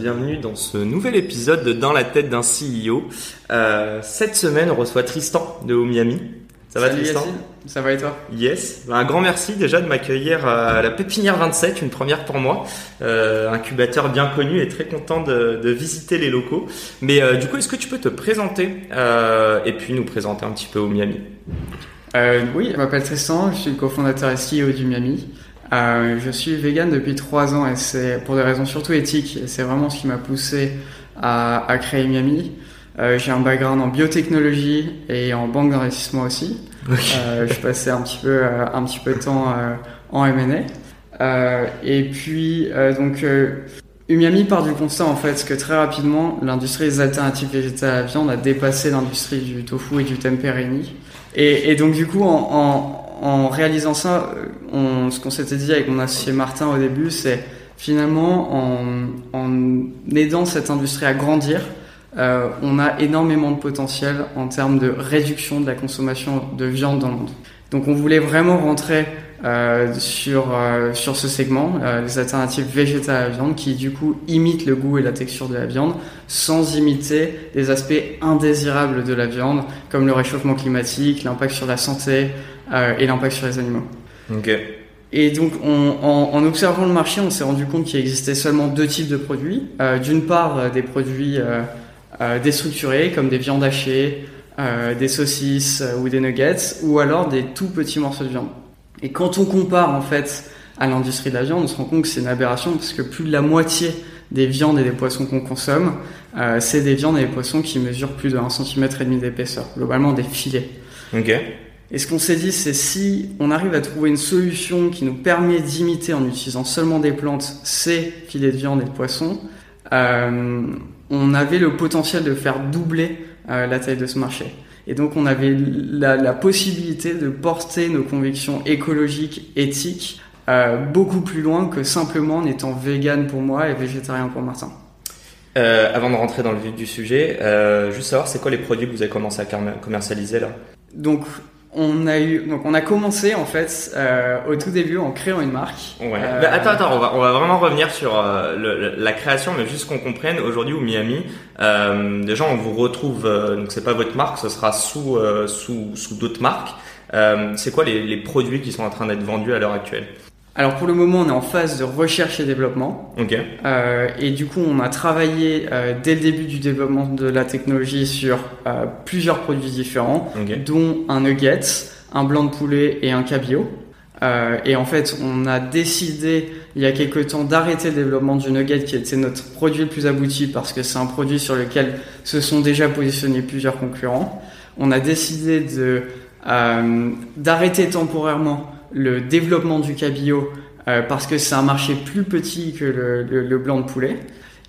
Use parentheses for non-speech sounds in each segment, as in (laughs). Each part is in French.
Bienvenue dans ce nouvel épisode de Dans la tête d'un CEO. Euh, cette semaine, on reçoit Tristan de Miami. Ça va Salut Tristan. Ça va et toi? Yes. Un grand merci déjà de m'accueillir à la Pépinière 27, une première pour moi. Euh, incubateur bien connu et très content de, de visiter les locaux. Mais euh, du coup, est-ce que tu peux te présenter euh, et puis nous présenter un petit peu au Miami Euh, Oui, je m'appelle Tristan, je suis le cofondateur et CEO du Miami. Euh, je suis vegan depuis trois ans et c'est pour des raisons surtout éthiques. Et c'est vraiment ce qui m'a poussé à, à créer Miami. Euh, J'ai un background en biotechnologie et en banque d'investissement aussi. Euh, je passais un petit peu, euh, un petit peu de temps euh, en M&A. Euh, et puis, euh, donc, euh, Umiami part du constat en fait que très rapidement, l'industrie des alternatives végétales à la viande a dépassé l'industrie du tofu et du tempeh. Et, et donc du coup, en, en, en réalisant ça, euh, ce qu'on s'était dit avec mon associé Martin au début, c'est finalement en, aidant cette industrie à grandir, euh, on a énormément de potentiel en termes de réduction de la consommation de viande dans le monde. Donc on voulait vraiment rentrer euh, sur, sur ce segment, les alternatives végétales à la viande, qui du coup imitent le goût et la texture de la viande, sans imiter les aspects indésirables de la viande, comme le réchauffement climatique, l'impact sur la santé et l'impact sur les animaux. Ok. Et donc, on, en, en observant le marché, on s'est rendu compte qu'il existait seulement deux types de produits. Euh, D'une part, euh, des produits euh, euh, déstructurés, comme des viandes hachées, euh, des saucisses euh, ou des nuggets, ou alors des tout petits morceaux de viande. Et quand on compare en fait à l'industrie de la viande, on se rend compte que c'est une aberration parce que plus de la moitié des viandes et des poissons qu'on consomme, euh, c'est des viandes et des poissons qui mesurent plus de 1,5 cm d'épaisseur, globalement des filets. Ok. Et ce qu'on s'est dit, c'est si on arrive à trouver une solution qui nous permet d'imiter en utilisant seulement des plantes ces filets de viande et de poisson, euh, on avait le potentiel de faire doubler euh, la taille de ce marché. Et donc on avait la, la possibilité de porter nos convictions écologiques, éthiques, euh, beaucoup plus loin que simplement en étant vegan pour moi et végétarien pour Martin. Euh, avant de rentrer dans le vif du sujet, euh, juste savoir c'est quoi les produits que vous avez commencé à commer- commercialiser là? Donc on a eu, donc on a commencé en fait euh, au tout début en créant une marque. Ouais. Euh, Bah, attends, attends, on va, on va vraiment revenir sur euh, le- la création, mais juste qu'on comprenne aujourd'hui au Miami, euh, déjà on vous retrouve, euh, donc c'est pas votre marque, ce sera sous euh, sous, sous d'autres marques. Euh, c'est quoi les, les produits qui sont en train d'être vendus à l'heure actuelle? Alors pour le moment, on est en phase de recherche et développement. Ok. Euh, et du coup, on a travaillé euh, dès le début du développement de la technologie sur euh, plusieurs produits différents, dont un nugget, un blanc de poulet et un cabillaud. Et en fait, on a décidé il y a quelque temps d'arrêter le développement du nugget qui était notre produit le plus abouti parce que c'est un produit sur lequel se sont déjà positionnés plusieurs concurrents. On a décidé de d'arrêter temporairement le développement du cabillaud euh, parce que c'est un marché plus petit que le, le- le blanc de poulet.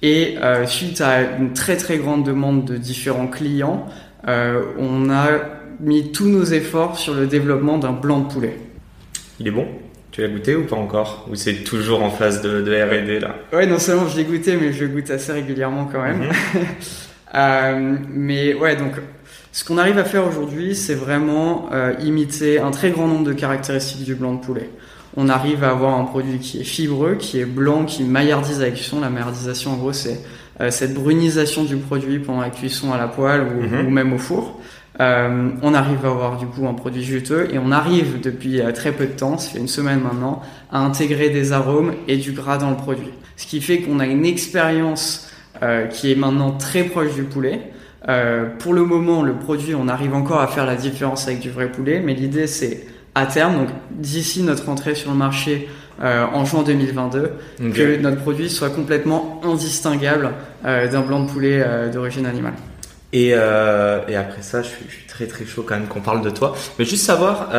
Et euh, suite à une très très grande demande de différents clients, euh, on a mis tous nos efforts sur le développement d'un blanc de poulet. Il est bon? Tu l'as goûté ou pas encore? Ou c'est toujours en phase de, de R&D là? Ouais, non seulement je l'ai goûté, mais je le goûte assez régulièrement quand même. Mhm. (laughs) Euh, mais ouais, donc ce qu'on arrive à faire aujourd'hui, c'est vraiment euh, imiter un très grand nombre de caractéristiques du blanc de poulet. On arrive à avoir un produit qui est fibreux, qui est blanc, qui maillardise à la cuisson. La maillardisation, en gros, c'est euh, cette brunisation du produit pendant la cuisson à la poêle ou, Mhm. ou même au four. Euh, on arrive à avoir du coup un produit juteux et on arrive depuis euh, très peu de temps, ça fait une semaine maintenant, à intégrer des arômes et du gras dans le produit. Ce qui fait qu'on a une expérience euh, qui est maintenant très proche du poulet. Euh, pour le moment, le produit, on arrive encore à faire la différence avec du vrai poulet, mais l'idée c'est à terme, donc d'ici notre entrée sur le marché euh, en juin 2022, Ok. que notre produit soit complètement indistinguable euh, d'un blanc de poulet d'origine animale. Et, et après ça, je suis, je suis très très chaud quand même qu'on parle de toi. Mais juste savoir,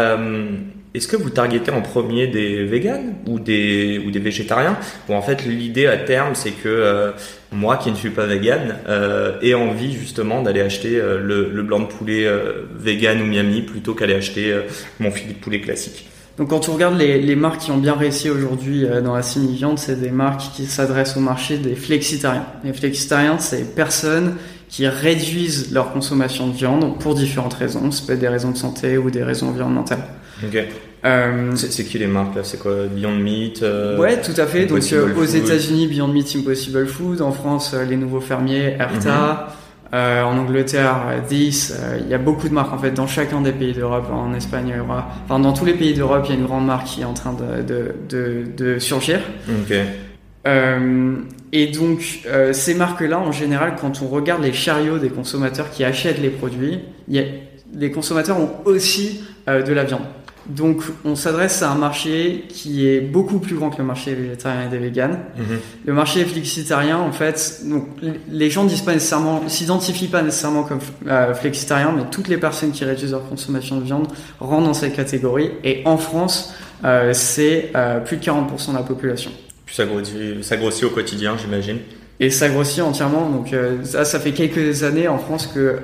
est-ce que vous targetez en premier des véganes ou des, ou des végétariens Ou en fait, l'idée à terme, c'est que euh, moi qui ne suis pas vegan euh, ai envie justement d'aller acheter euh, le, le, blanc de poulet euh, vegan ou Miami plutôt qu'aller acheter mon filet de poulet classique. Donc quand on regarde les, les marques qui ont bien réussi aujourd'hui dans la semi-viande, c'est des marques qui s'adressent au marché des flexitariens. Les flexitariens, c'est personnes qui réduisent leur consommation de viande pour différentes raisons. Ça peut être des raisons de santé ou des raisons environnementales. Ok. Euh, c'est qui les marques là? C'est quoi? Beyond Meat euh, Ouais, tout à fait. Donc euh, aux États-Unis, Beyond Meat, Impossible Food. En France, les nouveaux fermiers, Erta. Mhm. en Angleterre, 10. Il y a beaucoup de marques en fait dans chacun des pays d'Europe. En Espagne, enfin dans tous les pays d'Europe, il y a une grande marque qui est en train de, de, de, de surgir. Ok. et donc ces marques-là, en général, quand on regarde les chariots des consommateurs qui achètent les produits, y a, les consommateurs ont aussi de la viande. Donc, on s'adresse à un marché qui est beaucoup plus grand que le marché végétarien et des véganes. Mhm. Le marché flexitarien, en fait, donc, les gens disent pas nécessairement, s'identifient pas nécessairement comme euh, flexitarien, mais toutes les personnes qui réduisent leur consommation de viande rentrent dans cette catégorie. Et en France, euh, c'est euh, plus de 40% de la population. Puis ça grossit, ça grossit au quotidien, j'imagine. Et ça grossit entièrement. Donc, euh, ça, ça fait quelques années en France que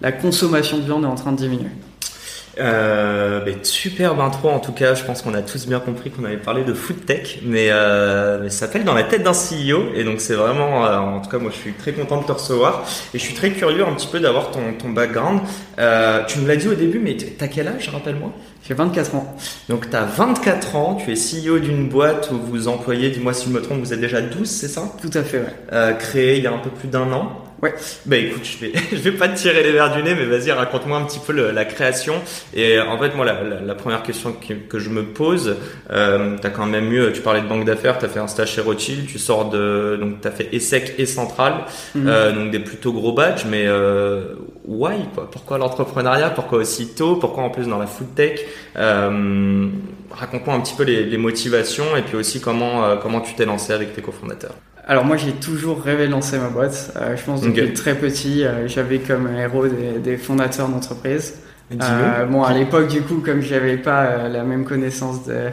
la consommation de viande est en train de diminuer. Euh, superbe intro en tout cas, je pense qu'on a tous bien compris qu'on avait parlé de food tech, mais, euh, mais ça s'appelle dans la tête d'un CEO et donc c'est vraiment, euh, en tout cas moi je suis très content de te recevoir et je suis très curieux un petit peu d'avoir ton, ton background. Euh, tu nous l'as dit au début, mais t'as quel âge, rappelle-moi? J'ai 24 ans. Donc tu as 24 ans, tu es CEO d'une boîte où vous employez, dis-moi si je me trompe, vous êtes déjà 12, c'est ça? Tout à fait, ouais. Euh, créé il y a un peu plus d'un an. Ouais. Bah écoute, je vais, (laughs) je vais pas te tirer les verres du nez, mais vas-y, raconte-moi un petit peu le, la création. Et en fait, moi, la, la, première question que, que, je me pose, euh, t'as quand même eu, tu parlais de banque d'affaires, t'as fait un stage chez Rothschild, tu sors de, donc t'as fait ESSEC et Central, mhm. euh, donc des plutôt gros badges, mais euh, why quoi? Pourquoi l'entrepreneuriat? Pourquoi aussi tôt? Pourquoi en plus dans la food tech? Euh, Raconte-moi un petit peu les, les, motivations et puis aussi comment euh, comment tu t'es lancé avec tes cofondateurs. Alors moi j'ai toujours rêvé de lancer ma boîte. Euh, je pense depuis très petit, euh, j'avais comme héros des, des fondateurs d'entreprise. Euh, bon à l'époque du coup comme j'avais pas euh, la même connaissance de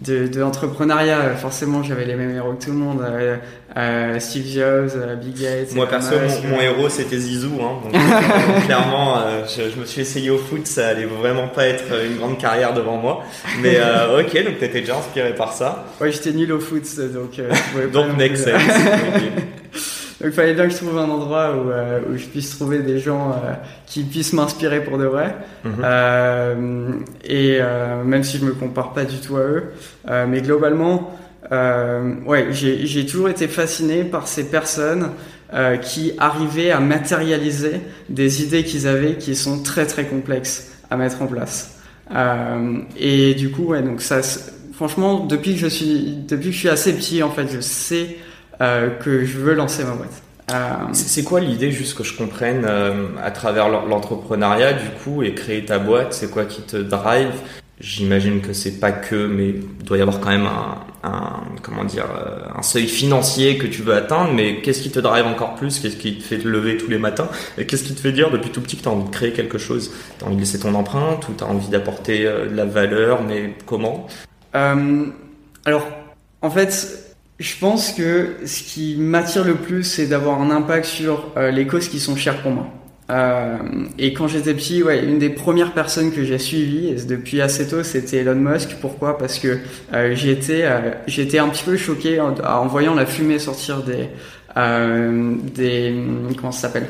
de, de l'entrepreneuriat, forcément j'avais les mêmes héros que tout le monde. Euh, euh Steve Jobs, euh, Big Gates. Moi perso, mon, mon, héros c'était Zizou. Hein, donc, (laughs) clairement, je, je, me suis essayé au foot, ça allait vraiment pas être une grande carrière devant moi. Mais ok, donc t'étais déjà inspiré par ça. Ouais, j'étais nul au foot, donc. donc next. (laughs) Donc il fallait bien que je trouve un endroit où, euh, où je puisse trouver des gens euh, qui puissent m'inspirer pour de vrai. Mhm. Euh, et euh, même si je me compare pas du tout à eux, euh, mais globalement, ouais, j'ai toujours été fasciné par ces personnes qui arrivaient à matérialiser des idées qu'ils avaient qui sont très très complexes à mettre en place. et du coup, ouais, donc ça, franchement, depuis que je suis, depuis que je suis assez petit, en fait, je sais euh, que je veux lancer ma boîte. Euh, c'est quoi l'idée, juste que je comprenne, euh, à travers l'entrepreneuriat du coup, et créer ta boîte, c'est quoi qui te drive? J'imagine que c'est pas que, mais il doit y avoir quand même un, un, comment dire, un seuil financier que tu veux atteindre. Mais qu'est-ce qui te drive encore plus? Qu'est-ce qui te fait te lever tous les matins? Et qu'est-ce qui te fait dire depuis tout petit que tu as envie de créer quelque chose? Tu as envie de laisser ton empreinte ou tu as envie d'apporter de la valeur Mais comment? Euh, Alors, en fait, je pense que ce qui m'attire le plus, c'est d'avoir un impact sur euh, les causes qui sont chères pour moi. Euh, et quand j'étais petit, ouais, une des premières personnes que j'ai suivies depuis assez tôt, c'était Elon Musk. Pourquoi? Parce que euh, j'étais, euh, j'étais un petit peu choqué en, en, voyant la fumée sortir des, des, comment ça s'appelle?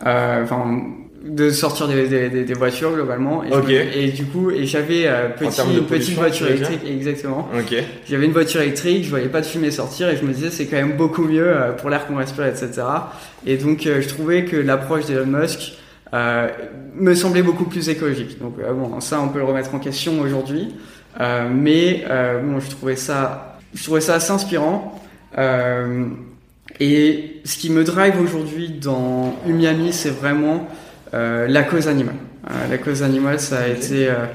Enfin, de sortir des, des, des, voitures globalement. Et, et du coup et j'avais euh, petit, une petite voiture électrique exactement. Okay. j'avais une voiture électrique je voyais pas de fumée sortir et je me disais c'est quand même beaucoup mieux euh, pour l'air qu'on respire etc et donc euh, je trouvais que l'approche d'Elon Musk me semblait beaucoup plus écologique. Donc bon ça on peut le remettre en question aujourd'hui. Mais bon je trouvais ça je trouvais ça assez inspirant. Et ce qui me drive aujourd'hui dans Umiami c'est vraiment la cause animale. Euh, la cause animale, ça a été euh,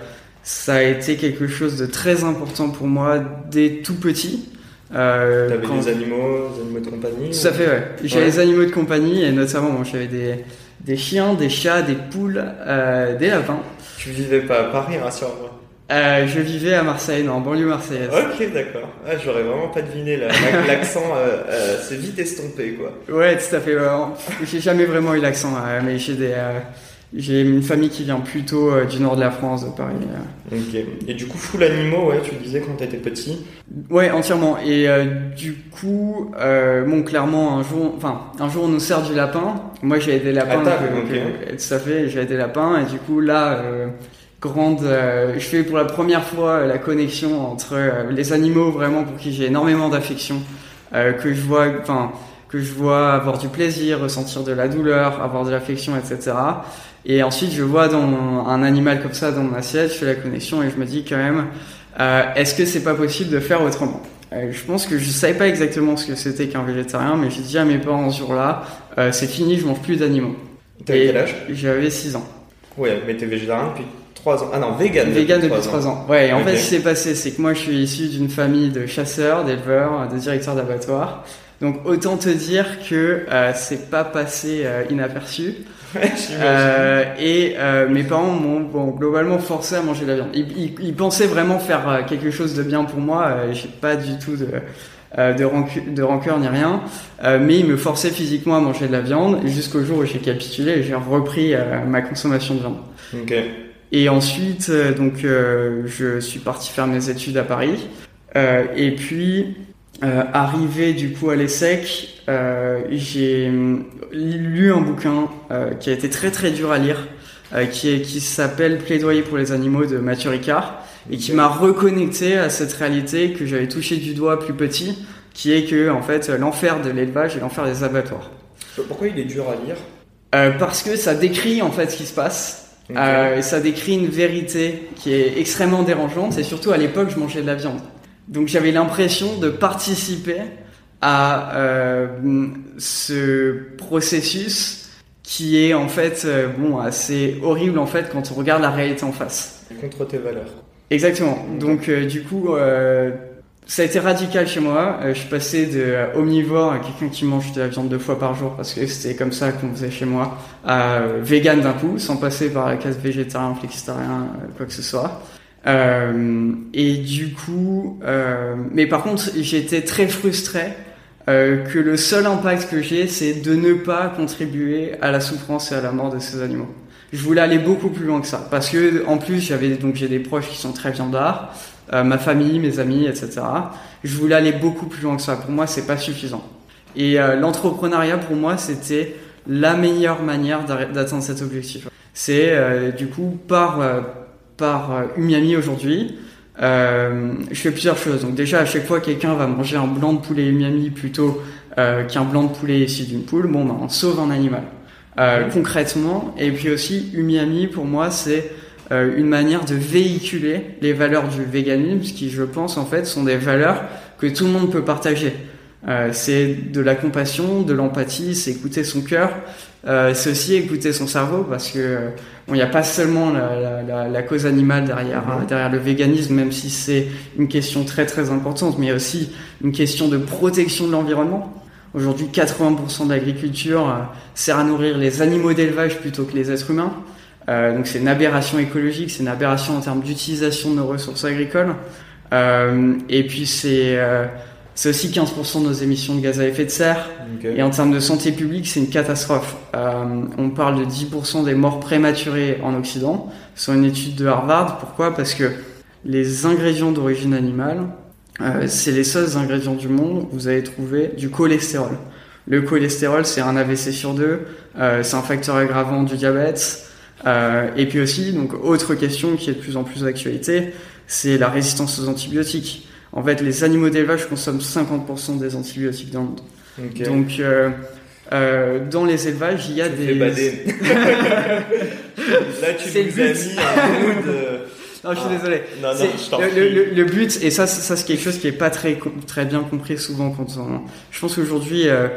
ça a été quelque chose de très important pour moi dès tout petit. Euh, T'avais des animaux, des animaux de compagnie Tout à fait, ouais. J'avais des animaux de compagnie et notamment, bon, j'avais des, des chiens, des chats, des poules, euh, des lapins. Tu vivais pas à Paris, rassure-moi. Euh, Je vivais à Marseille, en banlieue marseillaise. Ok, d'accord. Ah, j'aurais vraiment pas deviné (laughs) l'accent. Euh, euh, c'est vite estompé, quoi. Ouais, tout à fait. j'ai jamais vraiment eu l'accent, mais j'ai des j'ai une famille qui vient plutôt euh, du nord de la France, de Paris. Euh. Ok. Et du coup, full animaux, ouais, tu le disais quand t'étais petit Ouais, entièrement. Et euh, du coup, bon, clairement, un jour, enfin, un jour, on nous sert du lapin. Moi, j'ai des lapins. À que, tout à fait, j'ai des lapins. Et du coup, là, grande, je fais pour la première fois la connexion entre les animaux, vraiment, pour qui j'ai énormément d'affection, que je vois, enfin, que je vois avoir du plaisir, ressentir de la douleur, avoir de l'affection, etc. Et ensuite, je vois dans un animal comme ça dans mon assiette, je fais la connexion et je me dis quand même, euh, est-ce que c'est pas possible de faire autrement? Euh, Je pense que je savais pas exactement ce que c'était qu'un végétarien, mais j'ai dit à mes parents ce jour-là, euh, c'est fini, je mange plus d'animaux. T'avais quel âge? J'avais 6 ans. Ouais, mais t'es végétarien depuis 3 ans. Ah non, vegan. Vegan depuis 3, ans. Ouais, et en fait, ce qui s'est passé, c'est que moi, je suis issu d'une famille de chasseurs, d'éleveurs, de directeurs d'abattoirs. Donc, autant te dire que euh, c'est pas passé inaperçu. (laughs) euh, et euh, mes parents m'ont bon, globalement forcé à manger de la viande. Ils, ils, pensaient vraiment faire euh, quelque chose de bien pour moi. Euh, J'ai pas du tout de, euh, de, rancœur, de rancœur ni rien. mais ils me forçaient physiquement à manger de la viande jusqu'au jour où j'ai capitulé et j'ai repris ma consommation de viande. Okay. Et ensuite, donc, je suis parti faire mes études à Paris. et puis, euh, arrivé du coup à l'ESSEC, euh, j'ai lu un bouquin euh, qui a été très très dur à lire, euh, qui, est, qui s'appelle Plaidoyer pour les animaux de Mathieu Ricard, et qui m'a reconnecté à cette réalité que j'avais touché du doigt plus petit, qui est que en fait l'enfer de l'élevage et l'enfer des abattoirs. Pourquoi il est dur à lire? Parce que ça décrit en fait ce qui se passe. Et ça décrit une vérité qui est extrêmement dérangeante et surtout à l'époque je mangeais de la viande. Donc j'avais l'impression de participer à euh, ce processus qui est en fait euh, bon assez horrible en fait quand on regarde la réalité en face. Contre tes valeurs. Exactement. Donc euh, du coup euh, ça a été radical chez moi. je suis passé de omnivore à quelqu'un qui mange de la viande deux fois par jour parce que c'était comme ça qu'on faisait chez moi à vegan d'un coup sans passer par la case végétarien, flexitarien, quoi que ce soit. Euh, et du coup, euh, mais par contre, j'étais très frustré euh, que le seul impact que j'ai, c'est de ne pas contribuer à la souffrance et à la mort de ces animaux. Je voulais aller beaucoup plus loin que ça, parce que en plus, j'avais donc j'ai des proches qui sont très viandards, euh, ma famille, mes amis, etc. Je voulais aller beaucoup plus loin que ça. Pour moi, c'est pas suffisant. Et euh, l'entrepreneuriat, pour moi, c'était la meilleure manière d'atteindre cet objectif. C'est euh, du coup par par euh, Umiami aujourd'hui. Euh, je fais plusieurs choses. Donc déjà, à chaque fois quelqu'un va manger un blanc de poulet Umiami plutôt euh, qu'un blanc de poulet issu d'une poule, bon, ben, on sauve un animal. Euh, concrètement, et puis aussi, Umiami, pour moi, c'est euh, une manière de véhiculer les valeurs du véganisme, qui, je pense, en fait, sont des valeurs que tout le monde peut partager. Euh, c'est de la compassion, de l'empathie, c'est écouter son cœur, euh, c'est aussi écouter son cerveau parce que il n'y a pas seulement la, la, la, cause animale derrière, mhm. derrière le véganisme, même si c'est une question très très importante, mais aussi une question de protection de l'environnement. Aujourd'hui, 80% de l'agriculture euh, sert à nourrir les animaux d'élevage plutôt que les êtres humains. Euh, donc c'est une aberration écologique, c'est une aberration en termes d'utilisation de nos ressources agricoles. Euh, et puis c'est c'est aussi 15% de nos émissions de gaz à effet de serre. Et en termes de santé publique, c'est une catastrophe. Euh, on parle de 10% des morts prématurées en Occident. C'est une étude de Harvard. Pourquoi? Parce que les ingrédients d'origine animale, euh, c'est les seuls ingrédients du monde où vous allez trouver du cholestérol. Le cholestérol, c'est un AVC sur deux. Euh, c'est un facteur aggravant du diabète. Euh, et puis aussi, donc autre question qui est de plus en plus d'actualité, c'est la résistance aux antibiotiques. En fait, les animaux d'élevage consomment 50% des antibiotiques dans le monde. Donc, euh, euh, dans les élevages, il y a des. (laughs) Là, tu nous as mis un mood. (laughs) Non, je suis ah. désolé. Non, non, je le, le, le, but, et ça, ça c'est quelque chose qui est pas très, très bien compris souvent quand on. Je pense qu'aujourd'hui, euh,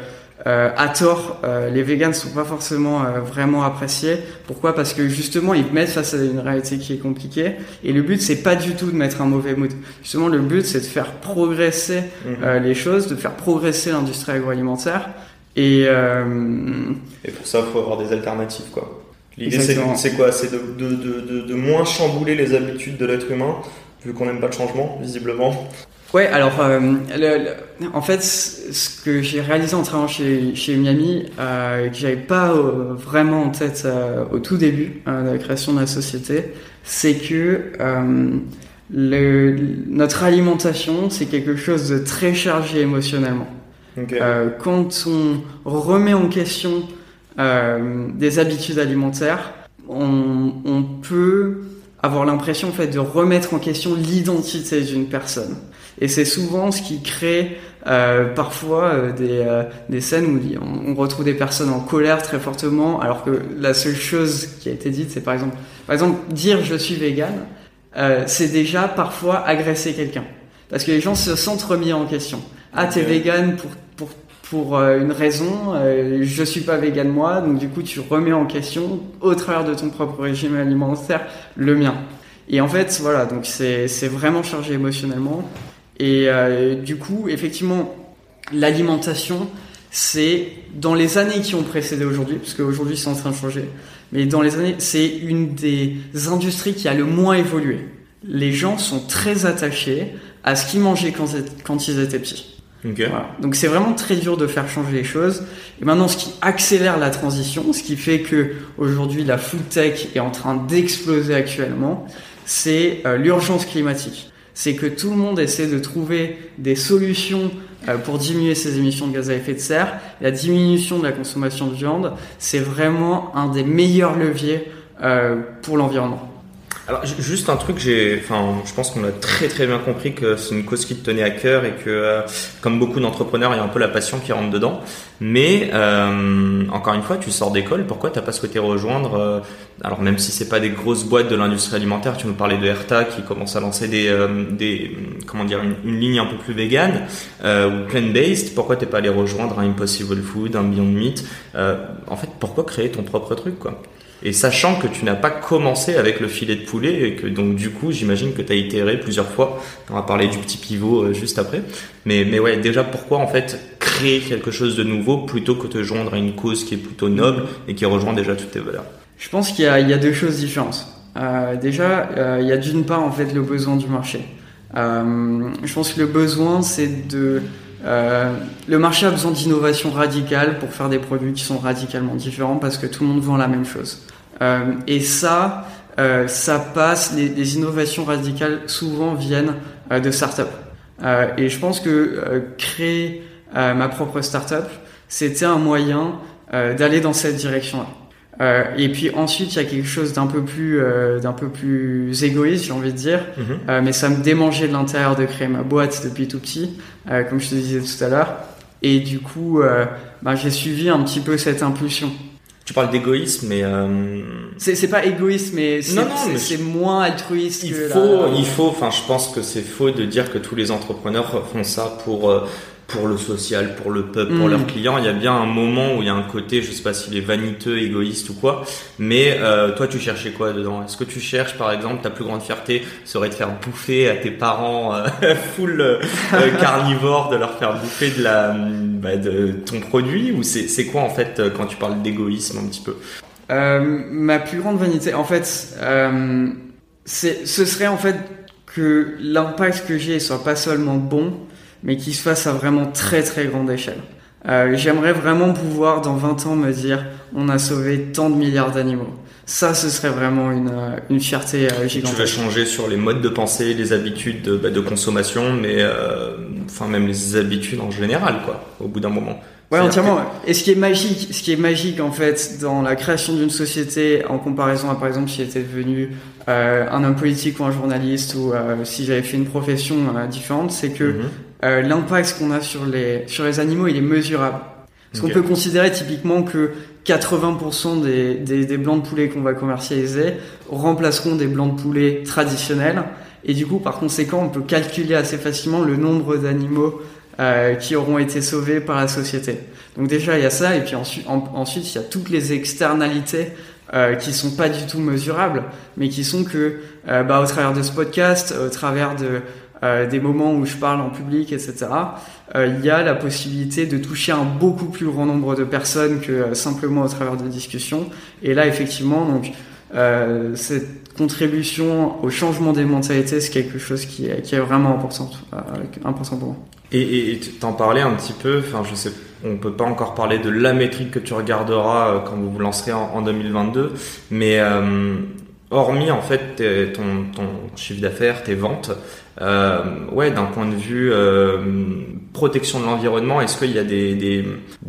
euh, à tort, euh, les vegans sont pas forcément euh, vraiment appréciés. Pourquoi? Parce que justement, ils mettent face à une réalité qui est compliquée. Et le but, c'est pas du tout de mettre un mauvais mood. Justement, le but, c'est de faire progresser mhm. les choses, de faire progresser l'industrie agroalimentaire. Et, et pour ça, il faut avoir des alternatives, quoi. L'idée, c'est quoi? C'est de, de, de, de, moins chambouler les habitudes de l'être humain, vu qu'on n'aime pas le changement, visiblement. Ouais, alors, euh, en fait, ce que j'ai réalisé en travaillant chez, chez Miami, euh, que j'avais pas euh, vraiment en tête euh, au tout début de la création de la société, c'est que le, notre alimentation, c'est quelque chose de très chargé émotionnellement. quand on remet en question euh, des habitudes alimentaires, on, on peut avoir l'impression en fait de remettre en question l'identité d'une personne. Et c'est souvent ce qui crée euh, parfois euh, des, euh, des scènes où on, on, retrouve des personnes en colère très fortement, alors que la seule chose qui a été dite, c'est par exemple, par exemple, dire je suis vegan, c'est déjà parfois agresser quelqu'un, parce que les gens se sentent remis en question. Ah, t'es vegan pour pour pour une raison, je suis pas vegan moi, donc du coup tu remets en question au travers de ton propre régime alimentaire le mien. Et en fait voilà, donc c'est vraiment chargé émotionnellement. Et euh, du coup effectivement l'alimentation c'est dans les années qui ont précédé aujourd'hui, parce qu'aujourd'hui c'est en train de changer, mais dans les années c'est une des industries qui a le moins évolué. Les gens sont très attachés à ce qu'ils mangeaient quand, quand ils étaient petits. Donc c'est vraiment très dur de faire changer les choses. Et maintenant, ce qui accélère la transition, ce qui fait que aujourd'hui la food tech est en train d'exploser actuellement, c'est euh, l'urgence climatique. C'est que tout le monde essaie de trouver des solutions euh, pour diminuer ses émissions de gaz à effet de serre. La diminution de la consommation de viande, c'est vraiment un des meilleurs leviers euh, pour l'environnement. Alors juste un truc, j'ai, enfin, je pense qu'on a très très bien compris que c'est une cause qui te tenait à cœur et que, euh, comme beaucoup d'entrepreneurs, il y a un peu la passion qui rentre dedans. Mais euh, encore une fois, tu sors d'école, pourquoi t'as pas souhaité rejoindre euh, Alors même si c'est pas des grosses boîtes de l'industrie alimentaire, tu nous parlais de Herta qui commence à lancer des, euh, des comment dire, une, ligne un peu plus végane ou plant-based. Pourquoi t'es pas allé rejoindre un Impossible Food, un Beyond Meat En fait, pourquoi créer ton propre truc, quoi? Et sachant que tu n'as pas commencé avec le filet de poulet et que donc du coup j'imagine que tu as itéré plusieurs fois. On va parler du petit pivot euh, juste après. Mais, mais ouais, déjà pourquoi en fait créer quelque chose de nouveau plutôt que te joindre à une cause qui est plutôt noble et qui rejoint déjà toutes tes valeurs? Je pense qu'il y, a, deux choses différentes. Euh, déjà, euh, il y a d'une part en fait le besoin du marché. Je pense que le besoin c'est de le marché a besoin d'innovation radicale pour faire des produits qui sont radicalement différents parce que tout le monde vend la même chose. Euh, et ça, euh, ça passe, les, les, innovations radicales souvent viennent euh, de startups. Euh, et je pense que créer ma propre startup, c'était un moyen d'aller dans cette direction-là. Euh, et puis ensuite, il y a quelque chose d'un peu plus, euh, d'un peu plus égoïste, j'ai envie de dire. -hmm. mais ça me démangeait de l'intérieur de créer ma boîte depuis tout petit, comme je te disais tout à l'heure. Et du coup, bah, j'ai suivi un petit peu cette impulsion. Tu parles d'égoïsme, mais euh... c'est pas égoïste, mais c'est moins altruiste. Il que faut, la... il faut. Enfin, je pense que c'est faux de dire que tous les entrepreneurs font ça pour euh, pour le social, pour le peuple, pour leurs clients. Il y a bien un moment où il y a un côté, je sais pas s'il est vaniteux, égoïste ou quoi. Mais euh, toi, tu cherchais quoi dedans? Est-ce que tu cherches, par exemple, ta plus grande fierté serait de faire bouffer à tes parents euh, (laughs) full euh, (laughs) carnivore, de leur faire bouffer de la bah, de ton produit? Ou c'est quoi en fait quand tu parles d'égoïsme un petit peu? Euh, Ma plus grande vanité, en fait, euh, ce serait en fait que l'impact que j'ai soit pas seulement bon, mais qui se fasse à vraiment très très grande échelle. Euh, J'aimerais vraiment pouvoir dans 20 ans me dire on a sauvé tant de milliards d'animaux. Ça, ce serait vraiment une, euh, une fierté euh, gigantesque. Tu vas changer sur les modes de pensée, les habitudes de, bah, de consommation, mais euh, enfin même les habitudes en général, quoi, au bout d'un moment. Ouais, entièrement. Que... Et ce qui est magique, ce qui est magique en fait dans la création d'une société, en comparaison à par exemple si j'étais devenu euh, un homme politique ou un journaliste ou si j'avais fait une profession différente, c'est que mm -hmm. L'impact qu'on a sur les sur les animaux, il est mesurable. Parce okay. qu'on peut considérer typiquement que 80% des, des, des, blancs de poulet qu'on va commercialiser remplaceront des blancs de poulet traditionnels. Et du coup, par conséquent, on peut calculer assez facilement le nombre d'animaux euh, qui auront été sauvés par la société. Donc déjà, il y a ça. Et puis ensuite, en, ensuite il y a toutes les externalités euh, qui sont pas du tout mesurables, mais qui sont que, euh, bah, au travers de ce podcast, au travers de des moments où je parle en public, etc., il y a la possibilité de toucher un beaucoup plus grand nombre de personnes que simplement au travers de discussions. Et là, effectivement, donc cette contribution au changement des mentalités, c'est quelque chose qui est, vraiment important, important pour moi. Et t'en parlais un petit peu, enfin je sais, on peut pas encore parler de la métrique que tu regarderas quand vous vous lancerez en, 2022, mais hormis en fait ton, chiffre d'affaires, tes ventes, euh, ouais, d'un point de vue euh, protection de l'environnement, est-ce qu'il y a des, des,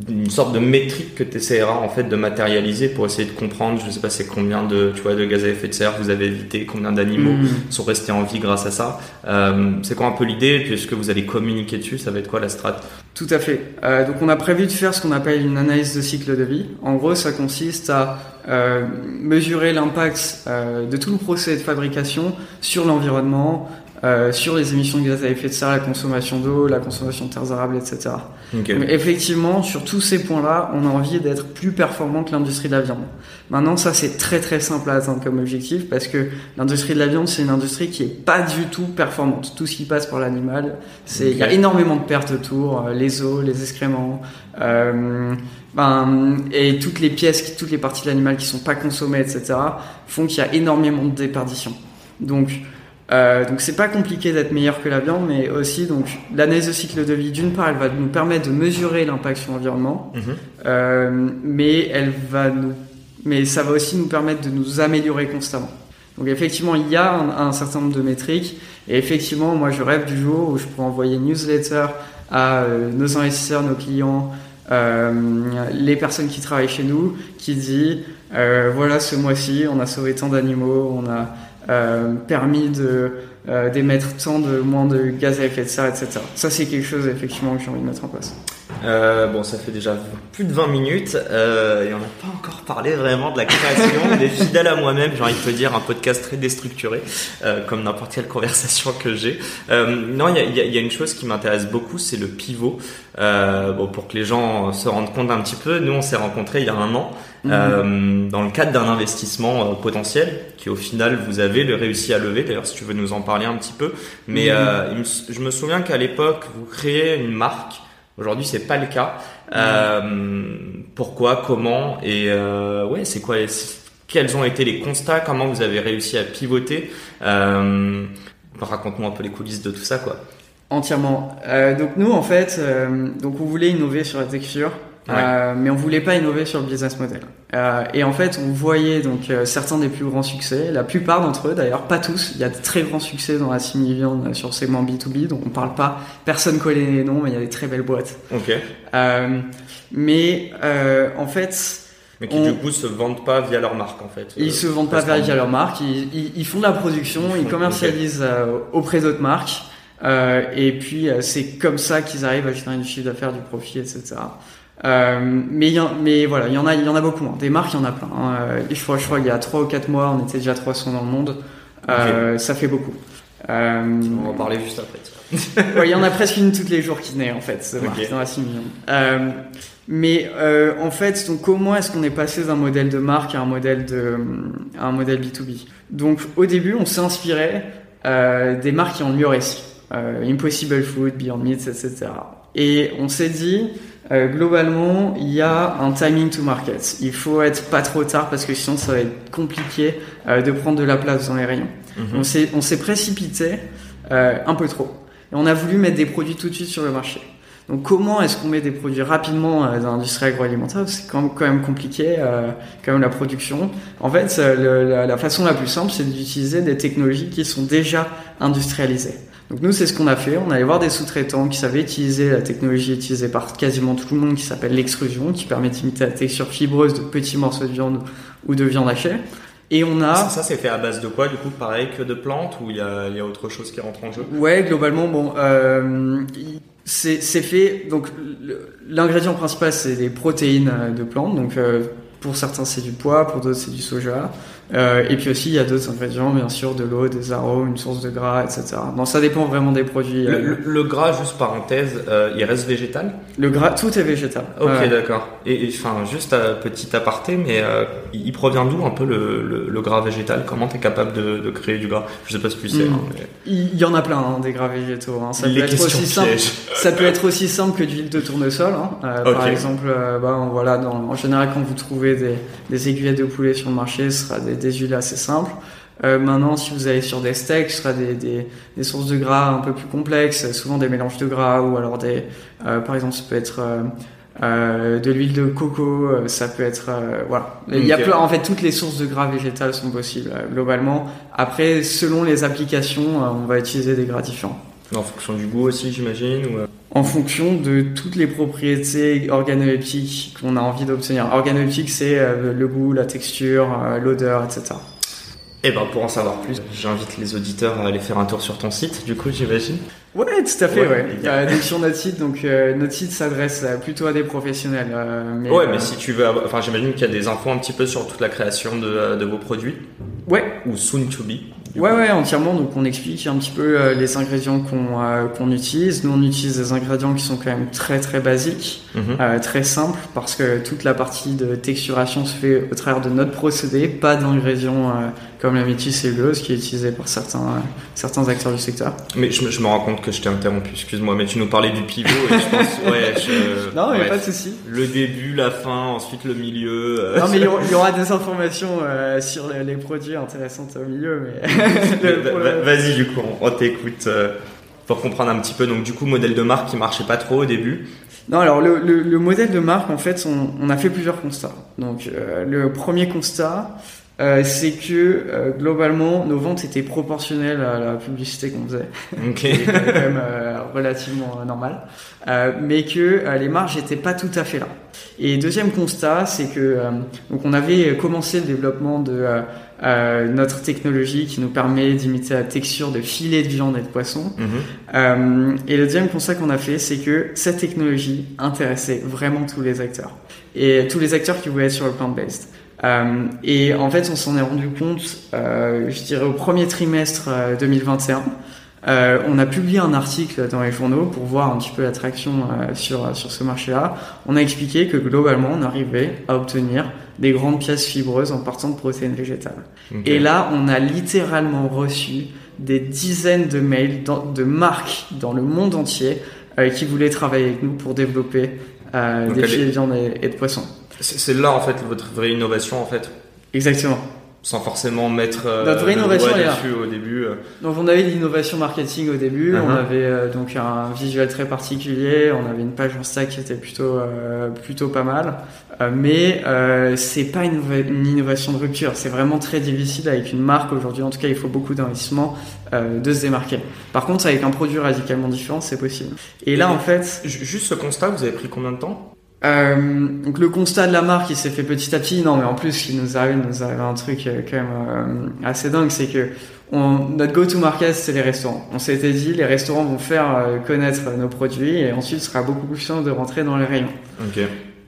une sorte de métrique que tu essaieras en fait de matérialiser pour essayer de comprendre, je sais pas c'est combien de tu vois de gaz à effet de serre vous avez évité, combien d'animaux mm. sont restés en vie grâce à ça. Euh, c'est quoi un peu l'idée Puis est-ce que vous allez communiquer dessus Ça va être quoi la strat? Tout à fait. Euh, donc on a prévu de faire ce qu'on appelle une analyse de cycle de vie. En gros, ça consiste à euh, mesurer l'impact euh, de tout le procès de fabrication sur l'environnement, euh, sur les émissions de gaz à effet de serre, la consommation d'eau, la consommation de terres arables, etc. Mais effectivement, sur tous ces points-là, on a envie d'être plus performant que l'industrie de la viande. Maintenant, ça c'est très très simple à atteindre comme objectif parce que l'industrie de la viande, c'est une industrie qui est pas du tout performante. Tout ce qui passe par l'animal, c'est il y a énormément de pertes autour, les os, les excréments. Euh, ben, et toutes les pièces, toutes les parties de l'animal qui sont pas consommées, etc., font qu'il y a énormément de déperdition. Donc, euh, donc c'est pas compliqué d'être meilleur que la viande, mais aussi donc l'analyse de cycle de vie d'une part, elle va nous permettre de mesurer l'impact sur l'environnement, mhm. euh, mais elle va nous, mais ça va aussi nous permettre de nous améliorer constamment. Donc effectivement, il y a un, certain nombre de métriques, et effectivement, moi je rêve du jour où je pourrais envoyer une newsletter à euh, nos investisseurs, nos clients, les personnes qui travaillent chez nous, qui dit voilà ce mois-ci on a sauvé tant d'animaux, on a permis de d'émettre tant de moins de gaz à effet de serre, etc. Ça c'est quelque chose effectivement que j'ai envie de mettre en place. Euh, bon, ça fait déjà plus de 20 minutes euh, et on n'a pas encore parlé vraiment de la création des fidèles à moi-même. J'ai envie de te dire un podcast très déstructuré, euh, comme n'importe quelle conversation que j'ai. Euh, non, il y y, a, une chose qui m'intéresse beaucoup, c'est le pivot. Euh, bon, pour que les gens se rendent compte un petit peu, nous on s'est rencontrés il y a un an mhm. dans le cadre d'un investissement potentiel qui au final vous avez le réussi à lever. D'ailleurs, si tu veux nous en parler un petit peu, mais mhm. je me souviens qu'à l'époque vous créez une marque Aujourd'hui, c'est pas le cas. Euh, pourquoi, comment et euh, ouais, c'est quoi Quels ont été les constats? Comment vous avez réussi à pivoter? Euh, Raconte-moi un peu les coulisses de tout ça, quoi. Entièrement. Euh, donc nous, en fait, euh, donc on voulait innover sur la texture. Euh, mais on voulait pas innover sur le business model. Euh, et en fait, on voyait donc euh, certains des plus grands succès, la plupart d'entre eux d'ailleurs, pas tous. Il y a de très grands succès dans la simili-viande sur le segment B2B, donc on parle pas, personne connaît les noms, mais il y a des très belles boîtes. Ok. mais en fait, mais qui du coup se vendent pas via leur marque en fait. Ils se vendent pas via leur marque, ils, ils, font de la production, ils, commercialisent auprès d'autres marques. Euh, et puis c'est comme ça qu'ils arrivent à générer du chiffre d'affaires, du profit, etc. Euh, mais, y en, mais voilà, il y en a, il y en a beaucoup. Hein. Des marques, il y en a plein. Hein. Euh, je crois, je crois qu'il y a 3 ou 4 mois, on était déjà 300 dans le monde. Euh, ça fait beaucoup. Euh, on va en parler juste après. (laughs) ouais, il y en a presque une toutes les jours qui naît en fait, okay. la 6 millions. Euh, mais euh, en fait, donc comment est-ce qu'on est passé d'un modèle de marque à un modèle de à un modèle B2B Donc au début, on s'est inspiré euh, des marques qui ont le mieux réussi, Impossible Food, Beyond Meat, etc. Et on s'est dit, euh, globalement, il y a un timing to market. Il faut être pas trop tard parce que sinon ça va être compliqué euh, de prendre de la place dans les rayons. Mhm. On s'est précipité euh, un peu trop. Et on a voulu mettre des produits tout de suite sur le marché. Donc comment est-ce qu'on met des produits rapidement dans l'industrie agroalimentaire? C'est quand, même compliqué, quand même la production. En fait, la, la façon la plus simple, c'est d'utiliser des technologies qui sont déjà industrialisées. Donc nous, c'est ce qu'on a fait. On allait voir des sous-traitants qui savaient utiliser la technologie utilisée par quasiment tout le monde, qui s'appelle l'extrusion, qui permet d'imiter la texture fibreuse de petits morceaux de viande ou de viande hachée. Et on a. Ça, c'est fait à base de quoi, du coup, pareil que de plantes ou il y a, y a, autre chose qui rentre en jeu? Ouais, globalement, bon, euh, c'est fait. Donc, l'ingrédient principal, c'est des protéines de plantes. Donc, euh, pour certains, c'est du pois, pour d'autres, c'est du soja. Euh, et puis aussi, il y a d'autres ingrédients, bien sûr, de l'eau, des arômes, une source de gras, etc. Donc ça dépend vraiment des produits. Le, euh. le- le gras, juste parenthèse, euh, il reste végétal? Le gras, tout est végétal. Ok, Ouais. d'accord. Et enfin, juste un petit aparté, mais euh, il provient d'où un peu le, le, gras végétal? Comment tu es capable de, de créer du gras? Je sais pas si tu sais. Mm. hein, mais- Il y en a plein, hein, des gras végétaux. hein. Ça Les peut être aussi simple. Ça peut être aussi simple que d'huile de tournesol. Hein. Euh, Ok. Par exemple, bah, voilà, dans, en général, quand vous trouvez des, des aiguillettes de poulet sur le marché, ce sera des, des huiles assez simples. Euh, maintenant, si vous allez sur des steaks, ce sera des, des, des sources de gras un peu plus complexes, souvent des mélanges de gras ou alors des, euh, par exemple, ça peut être euh, de l'huile de coco, ça peut être, voilà. Il y a plein, en fait, toutes les sources de gras végétales sont possibles globalement. Après, selon les applications, on va utiliser des gras différents En fonction du goût aussi, j'imagine ou, en fonction de toutes les propriétés organoleptiques qu'on a envie d'obtenir. Organoleptique, c'est euh, le goût, la texture, euh, l'odeur, etc. Eh ben, pour en savoir plus, j'invite les auditeurs à aller faire un tour sur ton site, du coup, j'imagine. Ouais, tout à fait, Ouais, ouais. il y a- Euh, donc sur notre site, donc euh, notre site s'adresse plutôt à des professionnels. euh, mais, ouais, mais si tu veux, avoir- enfin, j'imagine qu'il y a des infos un petit peu sur toute la création de, de vos produits, Ouais, ou soon to be. Ouais, ouais, entièrement. Donc on explique un petit peu euh, les ingrédients qu'on euh, qu'on utilise. Nous, on utilise des ingrédients qui sont quand même très très basiques. Mhm. Euh, très simple parce que toute la partie de texturation se fait au travers de notre procédé, pas d'ingrédients euh, comme la méthylcellulose qui est utilisée par certains, certains acteurs du secteur. Mais je, me- je me rends compte que je t'ai interrompu, excuse-moi, mais tu nous parlais du pivot et je pense, ouais, (laughs) je... Non, ouais. pas de souci. Le début, la fin, ensuite le milieu. euh, Non, mais il y aura, (laughs) des informations euh, sur les, les produits intéressantes au milieu. Mais (laughs) Mais Le- Vas-y, du coup, on, on t'écoute euh, pour comprendre un petit peu. Donc, du coup, modèle de marque qui marchait pas trop au début. Non, alors le, le, le modèle de marque, en fait, on, on a fait plusieurs constats. Donc, euh, le premier constat, euh, c'est que euh, globalement, nos ventes étaient proportionnelles à la publicité qu'on faisait. (laughs) Ok. qui est quand même euh, relativement euh, normal, euh, mais que euh, les marges n'étaient pas tout à fait là. Et deuxième constat, c'est que euh, donc on avait commencé le développement de notre technologie qui nous permet d'imiter la texture de filets de viande et de poisson. Euh, et le deuxième constat qu'on a fait, c'est que cette technologie intéressait vraiment tous les acteurs et tous les acteurs qui voulaient être sur le plant-based. Euh, et en fait, on s'en est rendu compte, euh, je dirais au premier trimestre euh, 2021. Euh, on a publié un article dans les journaux pour voir un petit peu l'attraction sur sur ce marché-là. On a expliqué que globalement, on arrivait à obtenir des grandes pièces fibreuses en partant de protéines végétales. Et là, on a littéralement reçu des dizaines de mails dans- de marques dans le monde entier qui voulaient travailler avec nous pour développer des filets de viande et, et de poisson. C'est là, en fait, votre vraie innovation, en fait. Exactement. Sans forcément mettre euh, Notre vraie le innovation, là. dessus au début. euh. Donc on avait l'innovation marketing au début, Uh-huh. on avait euh, donc un visuel très particulier, on avait une page Insta qui était plutôt euh, plutôt pas mal, mais c'est pas une, innova- une innovation de rupture, c'est vraiment très difficile avec une marque aujourd'hui. En tout cas, il faut beaucoup d'investissement de se démarquer. Par contre, avec un produit radicalement différent, c'est possible. Et là, en fait, Ju- Juste ce constat, vous avez pris combien de temps? Euh, donc le constat de la marque, il s'est fait petit à petit. Non, mais en plus, ce qui nous arrive, nous arrive un truc euh, quand même euh, assez dingue, c'est que on, notre go-to-market, c'est les restaurants. On s'était dit, les restaurants vont faire euh, connaître nos produits et ensuite, ce sera beaucoup plus simple de rentrer dans les rayons. Ok.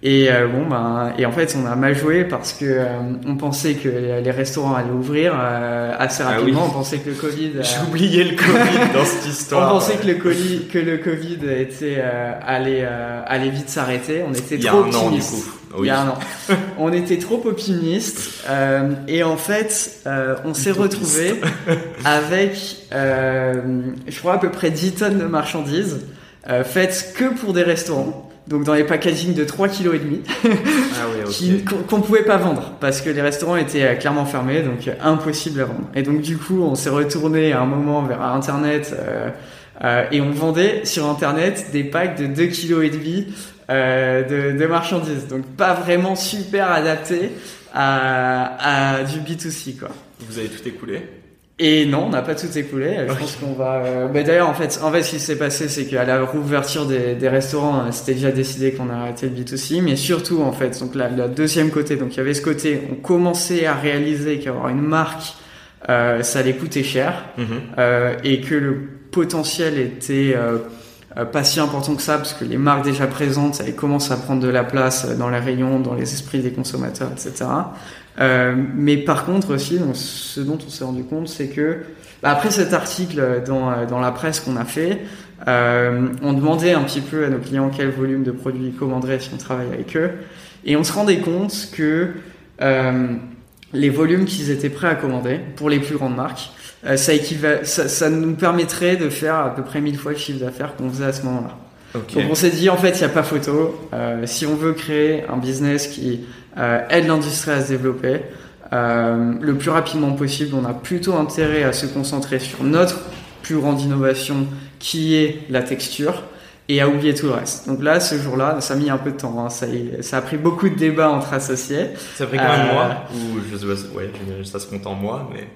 Et euh, bon, ben, et en fait, on a mal joué parce que euh, on pensait que les, restaurants allaient ouvrir euh, assez Ah rapidement. oui. On pensait que le Covid. euh, J'ai oublié le Covid dans cette (laughs) on histoire. pensait que le Covid, que le Covid était euh, allait euh, allait vite s'arrêter. On était Il y a trop un an, du optimistes. coup. Il Oui. y a un an. (laughs) on était trop optimistes euh, et en fait, euh, on s'est retrouvé avec, euh, je crois à peu près 10 tonnes de marchandises euh, faites que pour des restaurants. Donc dans les packaging de 3 kg et demi Ah (laughs) qu'on pouvait pas vendre parce que les restaurants étaient euh, clairement fermés donc euh, impossible à vendre. Et donc du coup on s'est retourné à un moment vers internet euh, euh, et on vendait sur internet des packs de 2 kg et demi de, de marchandises. Donc pas vraiment super adapté à, à du B2C quoi. Vous avez tout écoulé? Et non, on n'a pas tout écoulé. Je pense qu'on va. euh, bah, D'ailleurs, en fait, en fait, ce qui s'est passé, c'est qu'à la rouverture des, des restaurants, euh, c'était déjà décidé qu'on a arrêté le B2C, mais surtout, en fait, donc la, la deuxième côté, donc il y avait ce côté, on commençait à réaliser qu'avoir une marque, euh, ça allait coûter cher, Mhm. euh, et que le potentiel était euh, pas si important que ça parce que les marques déjà présentes, elles commencent à prendre de la place dans les rayons, dans les esprits des consommateurs, etc. mais par contre aussi, ce dont on s'est rendu compte, c'est que bah, après cet article dans, dans la presse qu'on a fait, euh, on demandait un petit peu à nos clients quel volume de produits ils commanderaient si on travaille avec eux. Et on se rendait compte que euh, les volumes qu'ils étaient prêts à commander pour les plus grandes marques, euh, ça, ça, ça, nous permettrait de faire à peu près 1000 fois le chiffre d'affaires qu'on faisait à ce moment-là. Donc on s'est dit en fait il n'y a pas photo. Euh, si on veut créer un business qui euh, aide l'industrie à se développer, euh, le plus rapidement possible, on a plutôt intérêt à se concentrer sur notre plus grande innovation qui est la texture et à oublier tout le reste. Donc là, ce jour-là, ça a mis un peu de temps. Hein. Ça, ça, a pris beaucoup de débats entre associés. Ça a pris combien de mois? Ou je sais pas, ouais, ça se compte en mois, mais.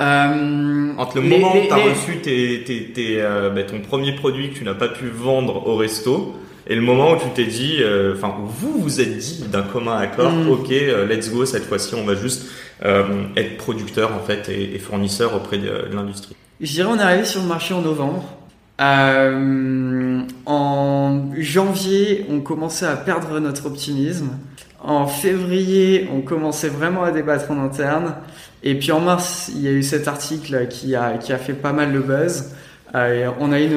Euh, entre le moment où tu as reçu tes, tes, tes, euh, bah, ton premier produit que tu n'as pas pu vendre au resto et le moment où tu t'es dit, euh, enfin, où vous vous êtes dit d'un commun accord, mm. ok, euh, let's go, cette fois-ci, on va juste être producteur en fait et, et fournisseur auprès de, de l'industrie. Je dirais, on est arrivé sur le marché en novembre. Euh, en janvier, on commençait à perdre notre optimisme. En février, on commençait vraiment à débattre en interne. Et puis en mars, il y a eu cet article qui a, qui a fait pas mal de buzz. Euh, on, a eu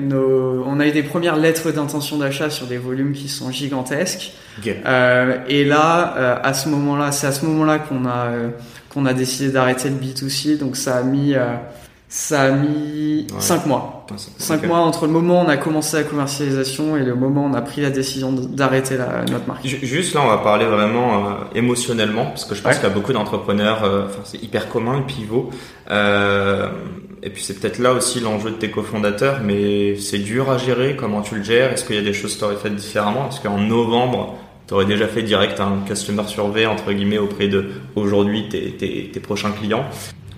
nos, on a eu des premières lettres d'intention d'achat sur des volumes qui sont gigantesques. Euh, et là, euh, à ce moment-là, c'est à ce moment-là qu'on a, euh, qu'on a décidé d'arrêter le B2C. Donc ça a mis ça a mis 5 mois. 5 mois entre le moment où on a commencé la commercialisation et le moment où on a pris la décision d'arrêter notre marque. Juste là, on va parler vraiment euh, émotionnellement, parce que je pense qu'il y a beaucoup d'entrepreneurs, euh, enfin, c'est hyper commun le pivot. Euh, et puis c'est peut-être là aussi l'enjeu de tes cofondateurs, mais c'est dur à gérer, comment tu le gères? Est-ce qu'il y a des choses que tu aurais faites différemment? Est-ce qu'en novembre, tu aurais déjà fait direct un customer survey entre guillemets auprès de aujourd'hui tes, tes, tes prochains clients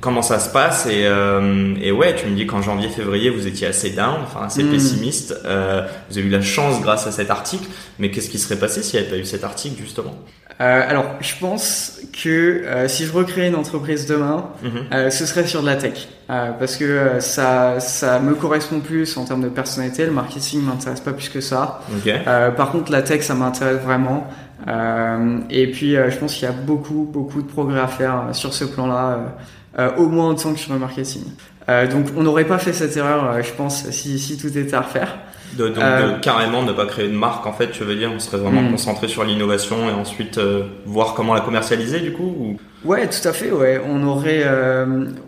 comment ça se passe et, euh, et ouais tu me dis qu'en janvier février vous étiez assez down enfin assez hmm. pessimiste euh, vous avez eu la chance grâce à cet article mais qu'est-ce qui serait passé s'il n'y avait pas eu cet article justement? Euh, alors je pense que si je recréais une entreprise demain mhm. ce serait sur de la tech parce que ça ça me correspond plus en termes de personnalité le marketing m'intéresse pas plus que ça okay. par contre la tech ça m'intéresse vraiment et puis je pense qu'il y a beaucoup beaucoup de progrès à faire sur ce plan là au moins autant que sur le marketing. Euh, donc on n'aurait pas fait cette erreur, euh, je pense, si, si tout était à refaire. De, donc de carrément ne pas créer de marque en fait, tu veux dire, on serait vraiment hmm. concentré sur l'innovation et ensuite voir comment la commercialiser du coup ou... Ouais, tout à fait. Ouais, on aurait,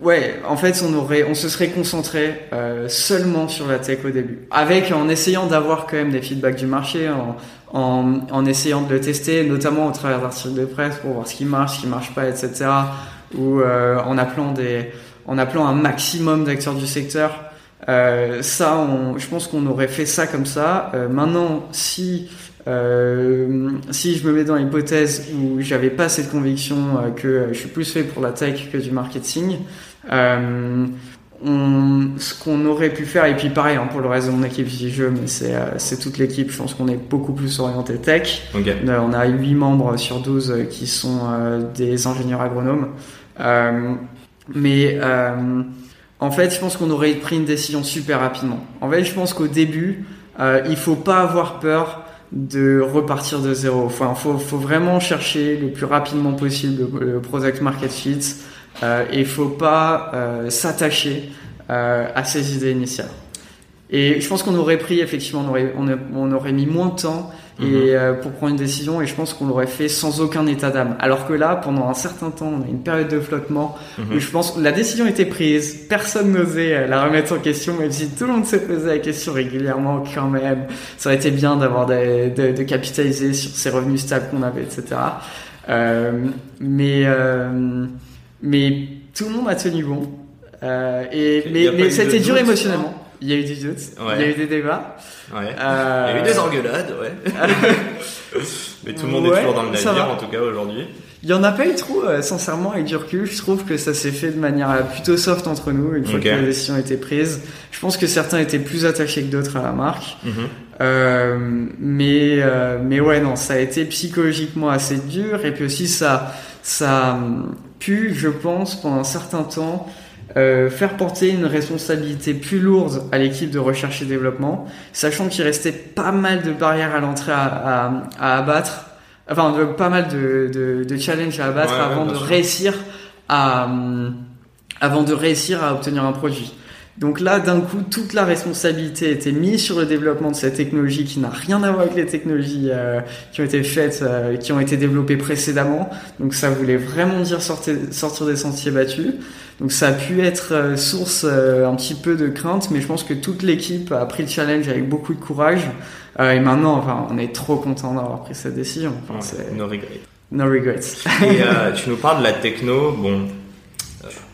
ouais, en fait, on aurait, on se serait concentré seulement sur la tech au début, avec en essayant d'avoir quand même des feedbacks du marché, en, en, en essayant de le tester, notamment au travers d'articles de presse pour voir ce qui marche, ce qui marche pas, etc ou euh, en appelant des, en appelant un maximum d'acteurs du secteur. Euh, ça, on, je pense qu'on aurait fait ça comme ça. Euh, maintenant, si euh, si je me mets dans l'hypothèse où j'avais pas cette conviction euh, que je suis plus fait pour la tech que du marketing, euh, on, ce qu'on aurait pu faire, et puis pareil hein, pour le reste de mon équipe, je jeu, mais c'est toute l'équipe, je pense qu'on est beaucoup plus orienté tech. Okay. On a 8 membres sur 12 qui sont des ingénieurs agronomes. Euh, mais euh, en fait, je pense qu'on aurait pris une décision super rapidement. En fait, je pense qu'au début, euh, il faut pas avoir peur de repartir de zéro. Enfin, faut, vraiment chercher le plus rapidement possible le, product market fit. Euh, et faut pas euh, s'attacher à ses idées initiales. Et je pense qu'on aurait pris effectivement, on aurait, on, aurait mis moins de temps et mhm. euh, pour prendre une décision et je pense qu'on l'aurait fait sans aucun état d'âme. Alors que là, pendant un certain temps, on a une période de flottement où mhm. je pense que la décision était prise, personne n'osait euh, la remettre en question, même si tout le monde se posait la question régulièrement quand même. Ça aurait été bien d'avoir de, de, de, capitaliser sur ces revenus stables qu'on avait, etc. Euh, mais euh, mais tout le monde a tenu bon. Euh, et mais, mais c'était dur émotionnellement. Il y a eu des doutes, il y a eu des débats. Ouais. Euh... Il y a eu des engueulades, ouais. (laughs) Mais tout le monde est toujours dans le navire, en tout cas, aujourd'hui. Il y en a pas eu trop, euh, sincèrement, avec du recul. Je trouve que ça s'est fait de manière euh, plutôt soft entre nous, une fois que la décision a été prise. Je pense que certains étaient plus attachés que d'autres à la marque. Mm euh, mais, mais ouais, non, ça a été psychologiquement assez dur. Et puis aussi, ça, ça a pu, je pense, pendant un certain temps, faire porter une responsabilité plus lourde à l'équipe de recherche et développement, sachant qu'il restait pas mal de barrières à l'entrée à, à, abattre, enfin pas mal de, de, de challenges à abattre avant de réussir à avant de réussir à obtenir un produit. Donc là, d'un coup, toute la responsabilité était mise sur le développement de cette technologie qui n'a rien à voir avec les technologies euh, qui ont été faites, euh, qui ont été développées précédemment. Donc ça voulait vraiment dire sortir, sortir des sentiers battus. Donc ça a pu être euh, source un petit peu de crainte, mais je pense que toute l'équipe a pris le challenge avec beaucoup de courage. et maintenant, enfin, on est trop content d'avoir pris cette décision. Enfin, no regrets. No regrets. et (laughs) tu nous parles de la techno. Bon,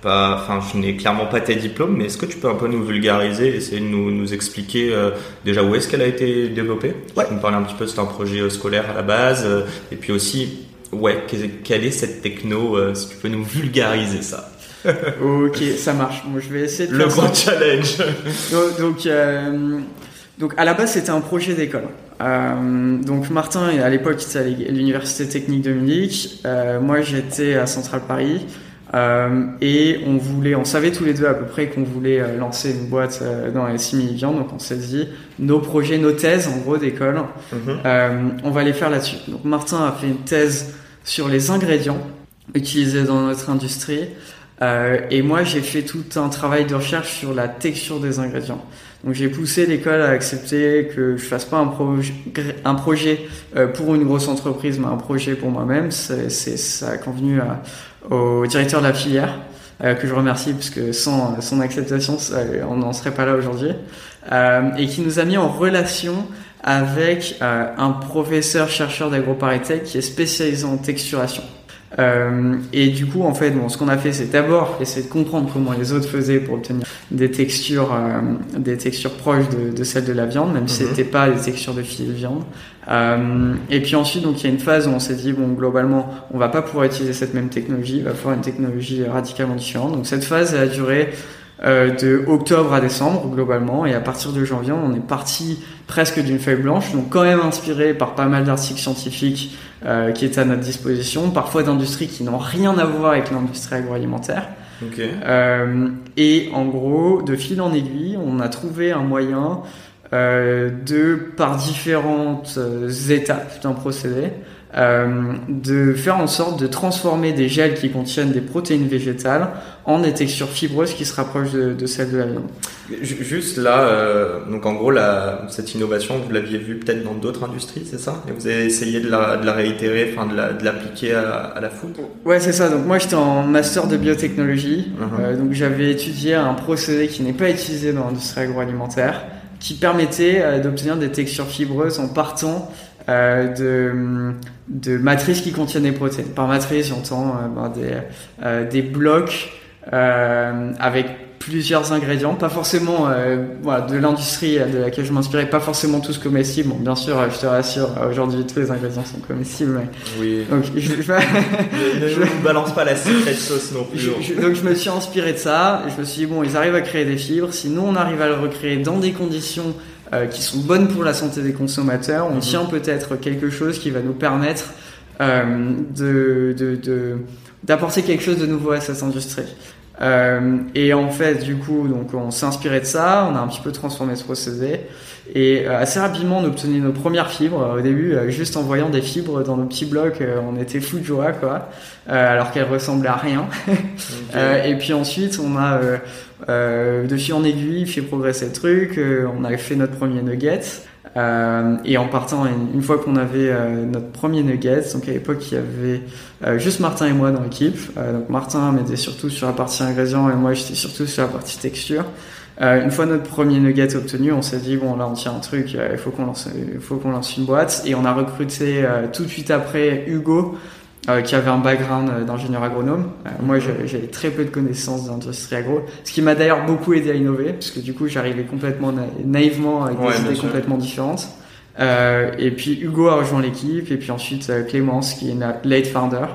enfin, je n'ai clairement pas tes diplômes, mais est-ce que tu peux un peu nous vulgariser, essayer de nous, nous expliquer euh, déjà où est-ce qu'elle a été développée? Ouais. Tu peux me parler un petit peu, c'est un projet euh, scolaire à la base, euh, et puis aussi, ouais, quelle est cette techno Si tu peux nous vulgariser ça? (laughs) ok, ça marche. Moi, je vais essayer de Le grand challenge. (laughs) donc, donc, à la base, c'était un projet d'école. donc Martin, à l'époque, était à l'université technique de Munich. moi, j'étais à Central Paris. Euh, et on voulait, on savait tous les deux à peu près qu'on voulait euh, lancer une boîte euh, dans les simili-viande, donc on s'est dit nos projets, nos thèses en gros d'école, mhm. on va les faire là-dessus. Donc Martin a fait une thèse sur les ingrédients utilisés dans notre industrie, et moi j'ai fait tout un travail de recherche sur la texture des ingrédients. Donc j'ai poussé l'école à accepter que je fasse pas un, un projet pour une grosse entreprise, mais un projet pour moi-même. C'est, ça a convenu à, au directeur de la filière, euh, que je remercie parce que sans son acceptation, on n'en serait pas là aujourd'hui, euh, et qui nous a mis en relation avec euh, un professeur chercheur d'agroparitech qui est spécialisé en texturation. Euh, et du coup, en fait, bon, ce qu'on a fait, c'est d'abord essayer de comprendre comment les autres faisaient pour obtenir des textures, euh, des textures proches de, de, celles de la viande, même si mhm. c'était pas des textures de filet de viande. Euh, et puis ensuite, donc il y a une phase où on s'est dit bon, globalement, on va pas pouvoir utiliser cette même technologie, il va falloir une technologie radicalement différente. Donc cette phase a duré de octobre à décembre globalement et à partir de janvier on est parti presque d'une feuille blanche donc quand même inspiré par pas mal d'articles scientifiques euh, qui étaient à notre disposition parfois d'industries qui n'ont rien à voir avec l'industrie agroalimentaire. Euh, et en gros de fil en aiguille on a trouvé un moyen de par différentes étapes d'un procédé euh, de faire en sorte de transformer des gels qui contiennent des protéines végétales en des textures fibreuses qui se rapprochent de, celles de la viande. Juste là, euh, donc en gros, la, cette innovation, vous l'aviez vue peut-être dans d'autres industries, c'est ça? Et vous avez essayé de la, de la réitérer, enfin de l'appliquer à, à, la food? Ouais, c'est ça. Donc moi, j'étais en master de biotechnologie, uh-huh. euh, donc j'avais étudié un procédé qui n'est pas utilisé dans l'industrie agroalimentaire, qui permettait d'obtenir des textures fibreuses en partant euh, de, de matrices qui contiennent des protéines. Par matrice, j'entends euh, ben, des, euh, des blocs avec plusieurs ingrédients, pas forcément voilà, de l'industrie de laquelle je m'inspirais, pas forcément tous comestibles. Bon, bien sûr, je te rassure, aujourd'hui tous les ingrédients sont comestibles. Mais... Oui. Donc je, je, je, (laughs) ne balance pas la secret sauce non plus. donc je me suis inspiré de ça. Et je me suis dit bon, ils arrivent à créer des fibres. Si nous on arrive à le recréer dans des conditions euh, qui sont bonnes pour la santé des consommateurs, on mhm. tient peut-être quelque chose qui va nous permettre euh, de, de, d'apporter quelque chose de nouveau à cette industrie. Euh, et en fait, du coup, donc on s'est inspiré de ça, on a un petit peu transformé ce procédé, et euh, assez rapidement, on obtenait nos premières fibres. Au début, euh, juste en voyant des fibres dans nos petits blocs, on était fou de joie, quoi, alors qu'elles ressemblaient à rien. (laughs) et puis ensuite, on a euh, de fil en aiguille, fait progresser le truc. Euh, on avait fait notre premier nugget. Euh, et en partant, une, fois qu'on avait euh, notre premier nugget, donc à l'époque il y avait euh, juste Martin et moi dans l'équipe. donc Martin m'aidait surtout sur la partie ingrédients et moi j'étais surtout sur la partie texture. une fois notre premier nugget obtenu, on s'est dit bon là on tient un truc, il faut qu'on lance, faut qu'on lance une boîte et on a recruté tout de suite après Hugo euh, qui avait un background euh, d'ingénieur agronome. Euh, moi, j'avais très peu de connaissances d'industrie agro, ce qui m'a d'ailleurs beaucoup aidé à innover, parce que du coup, j'arrivais complètement naïvement avec des idées complètement différentes. Euh, et puis Hugo a rejoint l'équipe, et puis ensuite Clémence, qui est une late founder,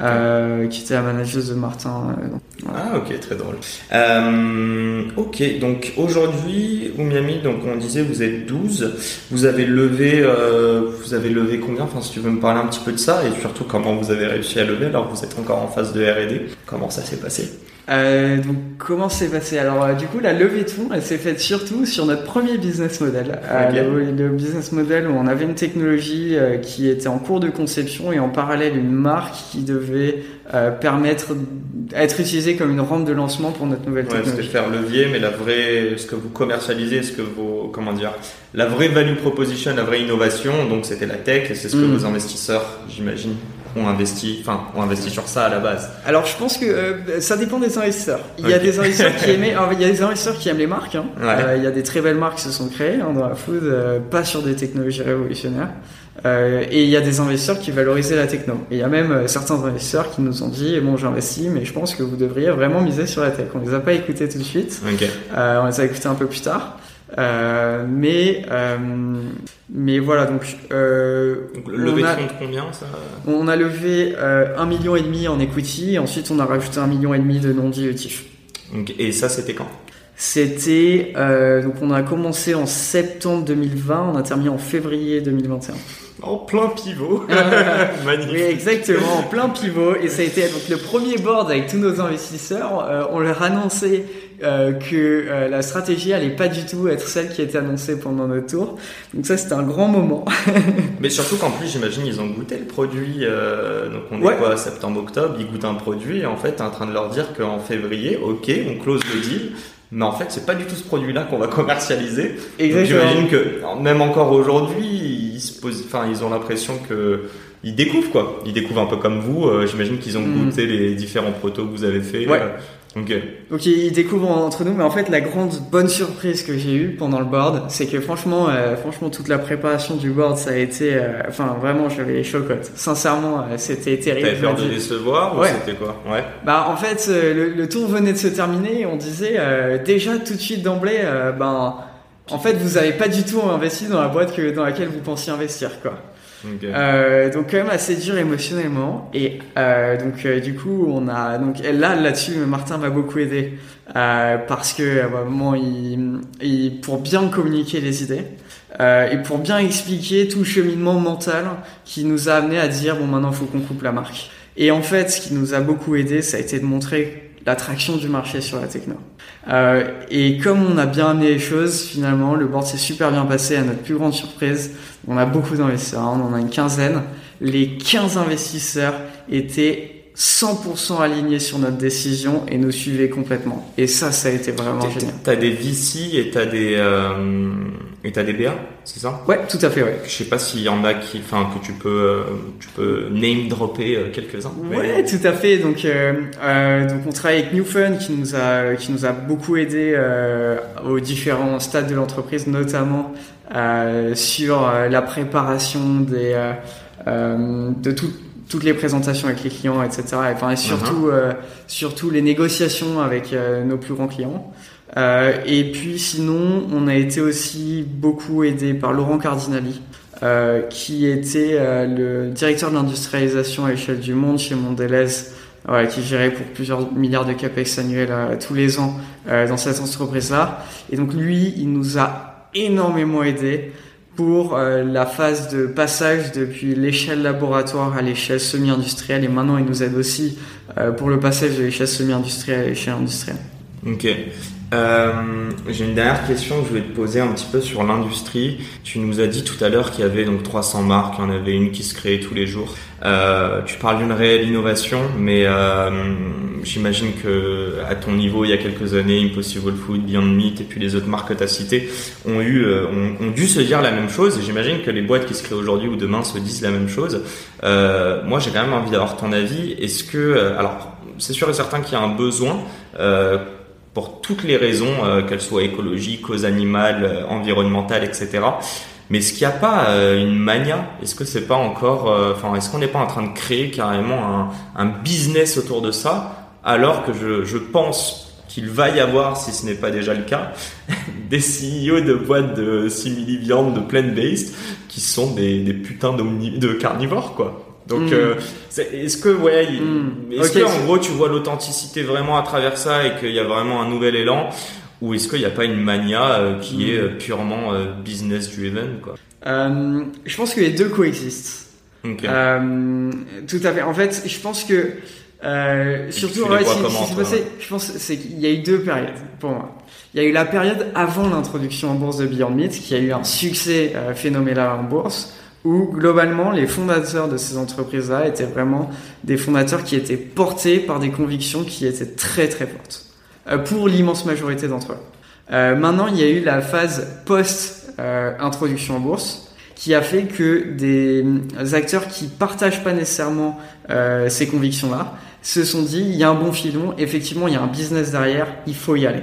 euh, qui était la manageuse de Martin. Euh, ah ok, très drôle. Euh, ok, donc aujourd'hui, Miami, donc on disait vous êtes 12, vous avez levé, euh, vous avez levé combien? Enfin, si tu veux me parler un petit peu de ça et surtout comment vous avez réussi à lever alors que vous êtes encore en phase de R&D. Comment ça s'est passé? Euh, donc comment s'est passé? Alors euh, du coup la levée de fonds elle s'est faite surtout sur notre premier business model. Euh, le, le business model où on avait une technologie euh, qui était en cours de conception et en parallèle une marque qui devait permettre d'être utilisée comme une rampe de lancement pour notre nouvelle Ouais, c'était technologie. faire levier, mais la vraie, ce que vous commercialisez, ce que vous, comment dire, la vraie value proposition, la vraie innovation, donc c'était la tech, et c'est ce que Mm. vos investisseurs, j'imagine, ont investi, enfin, ont investi sur ça à la base. Alors je pense que euh, ça dépend des investisseurs. Il y a des investisseurs qui (laughs) aimaient, alors, il y a des investisseurs qui aiment les marques. hein. Ouais. Euh, il y a des très belles marques qui se sont créées hein, dans la food, euh, pas sur des technologies révolutionnaires. Et il y a des investisseurs qui valorisaient la techno. Et il y a même certains investisseurs qui nous ont dit bon j'investis, mais je pense que vous devriez vraiment miser sur la tech. On les a pas écoutés tout de suite. On les a écoutés un peu plus tard. Euh, mais euh, mais voilà donc euh, Donc, le levée on de a- de combien, ça on a levé un million et demi en equity, et ensuite on a rajouté un million et demi de non dilutifs. Donc, Et ça, c'était quand? C'était donc on a commencé en septembre 2020, on a terminé en février 2021. En plein pivot. (laughs) oui, Magnifique. exactement, en plein pivot. Et ça a été donc le premier board avec tous nos investisseurs. On leur annonçait euh, que euh, la stratégie allait pas du tout être celle qui était annoncée pendant notre tour. Donc ça c'était un grand moment. (laughs) Mais surtout qu'en plus, j'imagine, ils ont goûté le produit. euh, donc, on Ouais. est quoi, septembre-octobre, ils goûtent un produit, et en fait, t'es en train de leur dire qu'en février, ok, on close le deal. Mais en fait, c'est pas du tout ce produit-là qu'on va commercialiser. J'imagine que même encore aujourd'hui, ils se posent, enfin, ils ont l'impression que ils découvrent quoi. Ils découvrent un peu comme vous. euh, J'imagine qu'ils ont Mm. goûté les différents protos que vous avez fait. Ouais. Euh, ok. Donc ils découvrent entre nous, mais en fait la grande bonne surprise que j'ai eue pendant le board, c'est que franchement, euh, franchement toute la préparation du board, ça a été, euh, enfin vraiment j'avais les chocottes. Sincèrement, euh, c'était terrible. T'avais peur de décevoir ou Ouais. c'était quoi? Ouais. Bah en fait euh, le, le tour venait de se terminer et on disait euh, déjà tout de suite d'emblée, euh, ben en fait vous avez pas du tout investi dans la boîte que dans laquelle vous pensiez investir quoi. Euh, donc quand même assez dur émotionnellement. Et euh, donc euh, du coup on a donc là là-dessus Martin m'a beaucoup aidé euh, parce que moment il, il- pour bien communiquer les idées euh, et pour bien expliquer tout le cheminement mental qui nous a amené à dire bon maintenant faut qu'on coupe la marque. Et en fait ce qui nous a beaucoup aidé ça a été de montrer l'attraction du marché sur la techno euh, et comme on a bien amené les choses, finalement, le board s'est super bien passé à notre plus grande surprise. On a beaucoup d'investisseurs, hein, on en a une quinzaine. Les 15 investisseurs étaient 100% alignés sur notre décision et nous suivaient complètement. Et ça, ça a été vraiment génial. T'as des VC et t'as des euh, et t'as des BA, c'est ça? Ouais, tout à fait, ouais. Je sais pas s'il y en a qui, enfin, que tu peux, euh, tu peux name dropper euh, quelques-uns. mais- Ouais, tout à fait. Donc, euh, donc on travaille avec New Fun qui nous a qui nous a beaucoup aidé aux différents stades de l'entreprise, notamment sur la préparation des de tout- toutes les présentations avec les clients, etc. Et, enfin, et surtout euh, surtout les négociations avec euh, nos plus grands clients. Euh, et puis sinon, on a été aussi beaucoup aidé par Laurent Cardinali, euh, qui était euh, le directeur de l'industrialisation à l'échelle du monde chez Mondelez, voilà, qui gérait pour plusieurs milliards de capex annuels euh, tous les ans euh, dans cette entreprise-là. Et donc lui, il nous a énormément aidé pour euh, la phase de passage depuis l'échelle laboratoire à l'échelle semi-industrielle et maintenant il nous aide aussi euh, pour le passage de l'échelle semi-industrielle à l'échelle industrielle. Ok. Euh, J'ai une dernière question que je voulais te poser un petit peu sur l'industrie. Tu nous as dit tout à l'heure qu'il y avait donc 300 marques, il y en avait une qui se créait tous les jours. Euh, tu parles d'une réelle innovation, mais euh, j'imagine que à ton niveau, il y a quelques années, Impossible Food, Beyond Meat et puis les autres marques que tu as citées ont eu, euh, ont, dû se dire la même chose. J'imagine que les boîtes qui se créent aujourd'hui ou demain se disent la même chose. Euh, moi, j'ai quand même envie d'avoir ton avis. Est-ce que, euh, alors, c'est sûr et certain qu'il y a un besoin. Euh, pour toutes les raisons, euh, qu'elles soient écologiques, causes animales, euh, environnementales, etc. Mais est-ce qu'il n'y a pas euh, une mania? Est-ce que c'est pas encore, euh, enfin, est-ce qu'on n'est pas en train de créer carrément un, un business autour de ça, alors que je, je pense qu'il va y avoir, si ce n'est pas déjà le cas, (laughs) des CEO de boîtes de simili-viande, de plant-based, qui sont des, des putains de carnivores, quoi? Donc, Mm. euh, est-ce que, ouais, il- Mm. est-ce que en gros tu vois l'authenticité vraiment à travers ça et qu'il y a vraiment un nouvel élan, ou est-ce qu'il n'y a pas une mania euh, qui Mm. est euh, purement euh, business driven, quoi? Je pense que les deux coexistent. Ok. Euh, tout à fait. En fait, je pense que surtout, ouais, je pense c'est qu'il y a eu deux périodes pour moi. Il y a eu la période avant l'introduction en bourse de Beyond Meat, qui a eu un succès phénoménal en bourse, où globalement les fondateurs de ces entreprises-là étaient vraiment des fondateurs qui étaient portés par des convictions qui étaient très très fortes, euh, pour l'immense majorité d'entre eux. Euh, maintenant, il y a eu la phase post-introduction en bourse, qui a fait que des acteurs qui partagent pas nécessairement ces convictions-là se sont dit il y a un bon filon, effectivement il y a un business derrière, il faut y aller.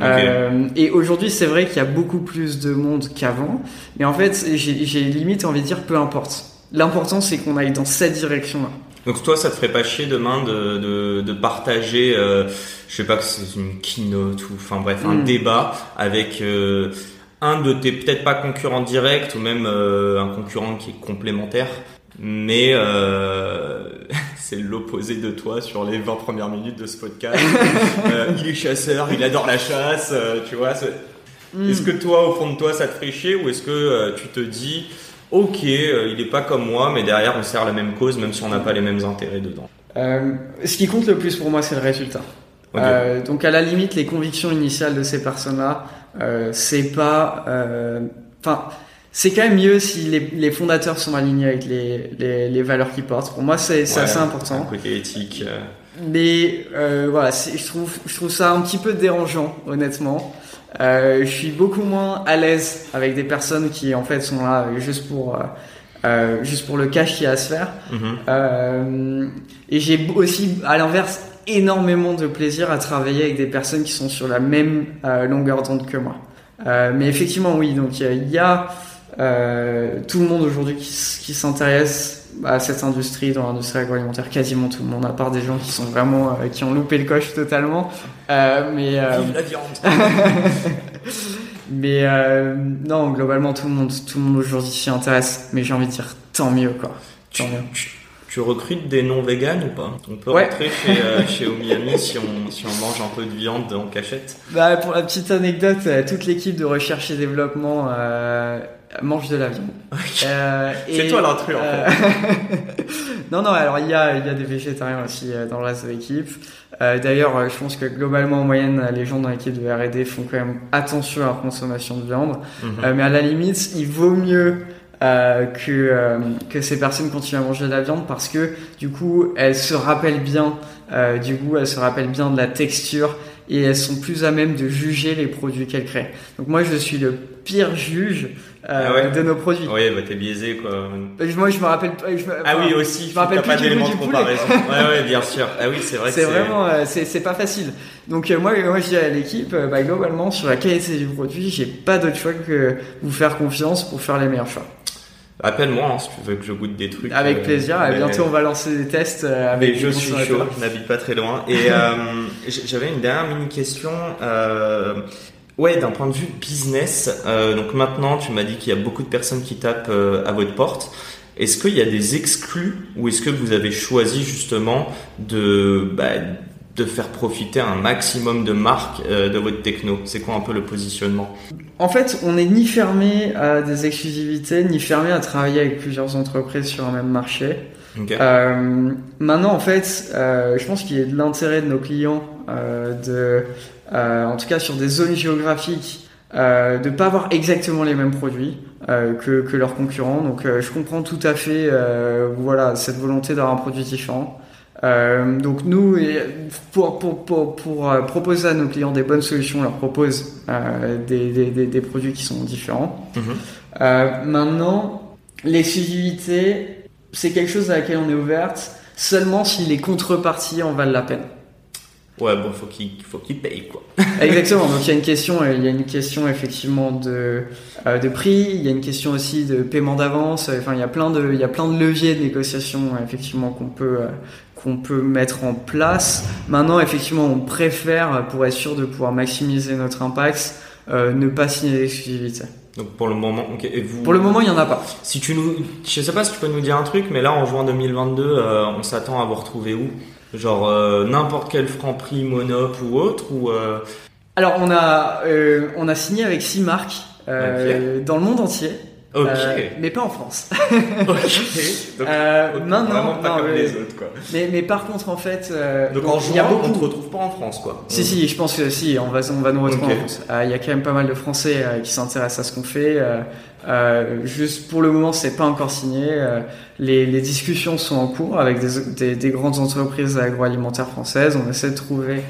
Euh, et aujourd'hui, c'est vrai qu'il y a beaucoup plus de monde qu'avant, mais en fait, j'ai limite envie de dire peu importe. L'important, c'est qu'on aille dans cette direction-là. Donc toi, ça te ferait pas chier demain de, de, de partager, euh, je sais pas que c'est une keynote ou enfin bref, un hmm. débat avec euh, un de tes peut-être pas concurrents directs ou même euh, un concurrent qui est complémentaire, mais euh, (laughs) c'est l'opposé de toi sur les 20 premières minutes de ce podcast. (laughs) Euh, il est chasseur, il adore la chasse, euh, tu vois. Hmm. Est-ce que toi, au fond de toi, ça te ferait chier ou est-ce que euh, tu te dis, ok, il n'est pas comme moi, mais derrière, on sert la même cause, même si on n'a pas les mêmes intérêts dedans? Ce qui compte le plus pour moi, c'est le résultat. donc à la limite, les convictions initiales de ces personnes-là, c'est pas... Enfin c'est quand même mieux si les, les, fondateurs sont alignés avec les, les, les valeurs qu'ils portent. Pour moi, c'est assez important. Un côté éthique. Euh. Mais euh, voilà, je trouve, je trouve ça un petit peu dérangeant, honnêtement. Euh, je suis beaucoup moins à l'aise avec des personnes qui en fait sont là juste pour euh, juste pour le cash qu'il y a à se faire. Mm-hmm. et j'ai aussi, à l'inverse, énormément de plaisir à travailler avec des personnes qui sont sur la même longueur d'onde que moi. mais effectivement, oui. Donc il y a euh, tout le monde aujourd'hui qui, qui s'intéresse à cette industrie, dans l'industrie agroalimentaire, quasiment tout le monde, à part des gens qui sont vraiment, euh, qui ont loupé le coche totalement. Euh, mais Vive la viande. (laughs) mais non, globalement tout le monde, tout le monde aujourd'hui s'y intéresse. Mais j'ai envie de dire tant mieux quoi. Tant mieux. Tu recrutes des non véganes ou pas? On peut rentrer chez, euh, chez Omiami si on, si on mange un peu de viande en cachette bah, Pour la petite anecdote, toute l'équipe de recherche et développement euh, mange de la viande. Euh, c'est toi l'intrus en euh, fait. (laughs) non, non, alors il y a, il y a des végétariens aussi euh, dans le reste de l'équipe. D'ailleurs, je pense que globalement, en moyenne, les gens dans l'équipe de R&D font quand même attention à leur consommation de viande. Mhm. mais à la limite, il vaut mieux que, que ces personnes continuent à manger de la viande parce que du coup, elles se rappellent bien du goût, elles se rappellent bien de la texture et elles sont plus à même de juger les produits qu'elles créent. Donc moi, je suis le pire juge euh, ah de nos produits. Oui, bah t'es biaisé quoi. Euh, moi je me rappelle je Ah oui aussi, je me rappelle pas d'éléments de comparaison. ouais ouais, bien sûr. Ah oui, c'est vrai c'est vraiment euh, c'est pas facile. Donc moi moi je dis à l'équipe bah globalement sur la qualité du produit, j'ai pas d'autre choix que vous faire confiance pour faire les meilleurs choix. Appelle-moi hein, si tu veux que je goûte des trucs. Avec plaisir. Et bientôt on va lancer des tests avec. Mais je suis chaud. Je n'habite pas très loin. Et (laughs) j'avais une dernière mini question. Ouais, d'un point de vue business, euh, donc maintenant tu m'as dit qu'il y a beaucoup de personnes qui tapent euh, à votre porte. Est-ce qu'il y a des exclus ou est-ce que vous avez choisi justement de, bah, de faire profiter un maximum de marques euh, de votre techno? C'est quoi un peu le positionnement? En fait, on n'est ni fermé à des exclusivités, ni fermé à travailler avec plusieurs entreprises sur un même marché. Maintenant, en fait, je pense qu'il y a de l'intérêt de nos clients de en tout cas sur des zones géographiques, euh, de pas avoir exactement les mêmes produits euh, que, que, leurs concurrents. Donc je comprends tout à fait voilà cette volonté d'avoir un produit différent. Euh, donc nous, pour, pour, pour, pour proposer à nos clients des bonnes solutions, on leur propose euh, des, des, des, produits qui sont différents. Euh, maintenant, l'exclusivité, c'est quelque chose à laquelle on est ouverte seulement si les contreparties en valent la peine. Ouais, bon, faut qu'il faut qu'il paye quoi. (laughs) Exactement. Donc il y a une question, il y a une question effectivement de euh, de prix, il y a une question aussi de paiement d'avance. Enfin, il y a plein de il y a plein de leviers de négociation effectivement qu'on peut euh, qu'on peut mettre en place. Maintenant, effectivement, on préfère pour être sûr de pouvoir maximiser notre impact, euh, ne pas signer l'exclusivité. Donc pour le moment, okay. Et vous, pour le moment, il y en a pas. Si tu nous, je sais pas si tu peux nous dire un truc, mais là en juin 2022, euh, on s'attend à vous retrouver où? Genre euh, n'importe quel franc prix Monop ou autre ou euh, Alors on a euh, on a signé avec six marques dans le monde entier. Ok. mais pas en France. (laughs) ok. Donc, Euh, non, non, vraiment pas non, comme mais- les autres, quoi. mais, mais par contre, en fait, euh, Donc donc, en il y a juin, beaucoup. on te retrouve pas en France, quoi. Si, si, je pense que si, on va, on va nous retrouver en France. Euh, Il y a quand même pas mal de Français euh, qui s'intéressent à ce qu'on fait. Euh, euh, juste pour le moment, c'est pas encore signé. Euh, les, les discussions sont en cours avec des, des, des grandes entreprises agroalimentaires françaises. On essaie de trouver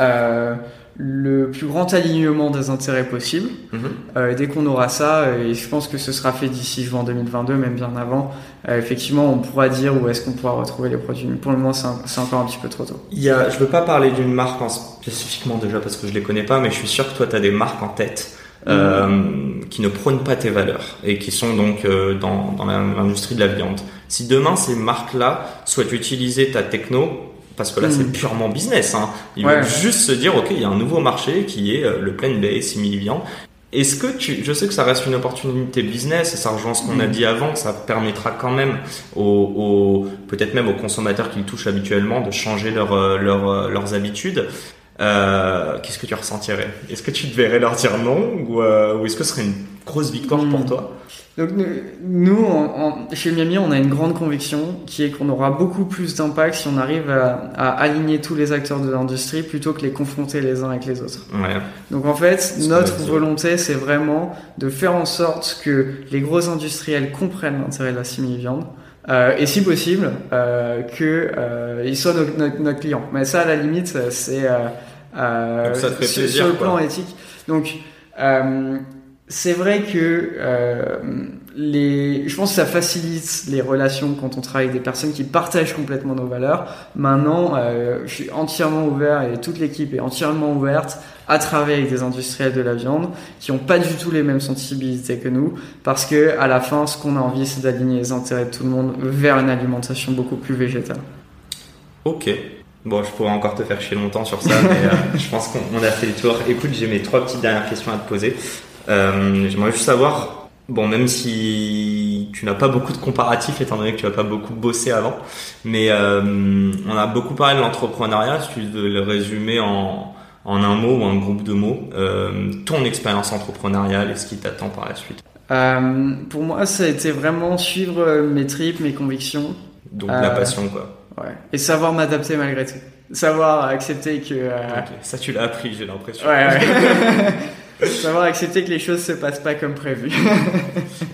euh, le plus grand alignement des intérêts possible. Mhm. Euh, dès qu'on aura ça, euh, et je pense que ce sera fait d'ici juin 2022, même bien avant, euh, effectivement, on pourra dire où est-ce qu'on pourra retrouver les produits. Mais pour le moment, c'est encore un petit peu trop tôt. Il y a, je veux pas parler d'une marque en spécifiquement déjà parce que je les connais pas, mais je suis sûr que toi tu as des marques en tête euh, qui ne prônent pas tes valeurs et qui sont donc euh, dans, dans l'industrie de la viande. Si demain ces marques-là souhaitent utiliser ta techno, parce que là c'est purement business, hein, ils Ouais. veulent juste se dire ok il y a un nouveau marché qui est euh, le plein bay simili-viande. Est-ce que tu, je sais que ça reste une opportunité business et ça rejoint ce qu'on a Mhm. dit avant, que ça permettra quand même aux, aux- peut-être même aux consommateurs qui le touchent habituellement de changer leur, euh, leur, euh, leurs habitudes. Euh, Qu'est-ce que tu ressentirais? Est-ce que tu te verrais leur dire non? Ou, euh, ou est-ce que ce serait une grosse victoire pour Mhm. toi? Donc nous, nous, en- en- chez Miami, on a une grande conviction qui est qu'on aura beaucoup plus d'impact si on arrive à, à aligner tous les acteurs de l'industrie plutôt que les confronter les uns avec les autres. Ouais. Donc en fait, notre volonté, c'est vraiment de faire en sorte que les gros industriels comprennent l'intérêt de la simili-viande. Euh, et si possible, euh, que euh, ils soient notre, notre, notre client. Mais ça, à la limite, c'est euh, Donc ça te fait sur, plaisir, sur le quoi. plan éthique. Donc euh, c'est vrai que euh, les, je pense que ça facilite les relations quand on travaille avec des personnes qui partagent complètement nos valeurs. Maintenant, je suis entièrement ouvert et toute l'équipe est entièrement ouverte à travailler avec des industriels de la viande qui n'ont pas du tout les mêmes sensibilités que nous, parce que à la fin, ce qu'on a envie, c'est d'aligner les intérêts de tout le monde vers une alimentation beaucoup plus végétale. Ok. Bon, je pourrais encore te faire chier longtemps sur ça, (laughs) mais euh, je pense qu'on on a fait le tour. Écoute, j'ai mes trois petites dernières questions à te poser. Euh, J'aimerais juste savoir, bon, même si tu n'as pas beaucoup de comparatifs, étant donné que tu n'as pas beaucoup bossé avant, mais euh, on a beaucoup parlé de l'entrepreneuriat. Si tu veux le résumer en, en un mot ou un groupe de mots, ton expérience entrepreneuriale et ce qui t'attend par la suite. Pour moi, ça a été vraiment suivre mes tripes, mes convictions, Donc la passion, quoi. Ouais, et savoir m'adapter malgré tout. Savoir accepter que euh. Ça, tu l'as appris, j'ai l'impression. Ouais, ouais. (laughs) Savoir accepter que les choses se passent pas comme prévu.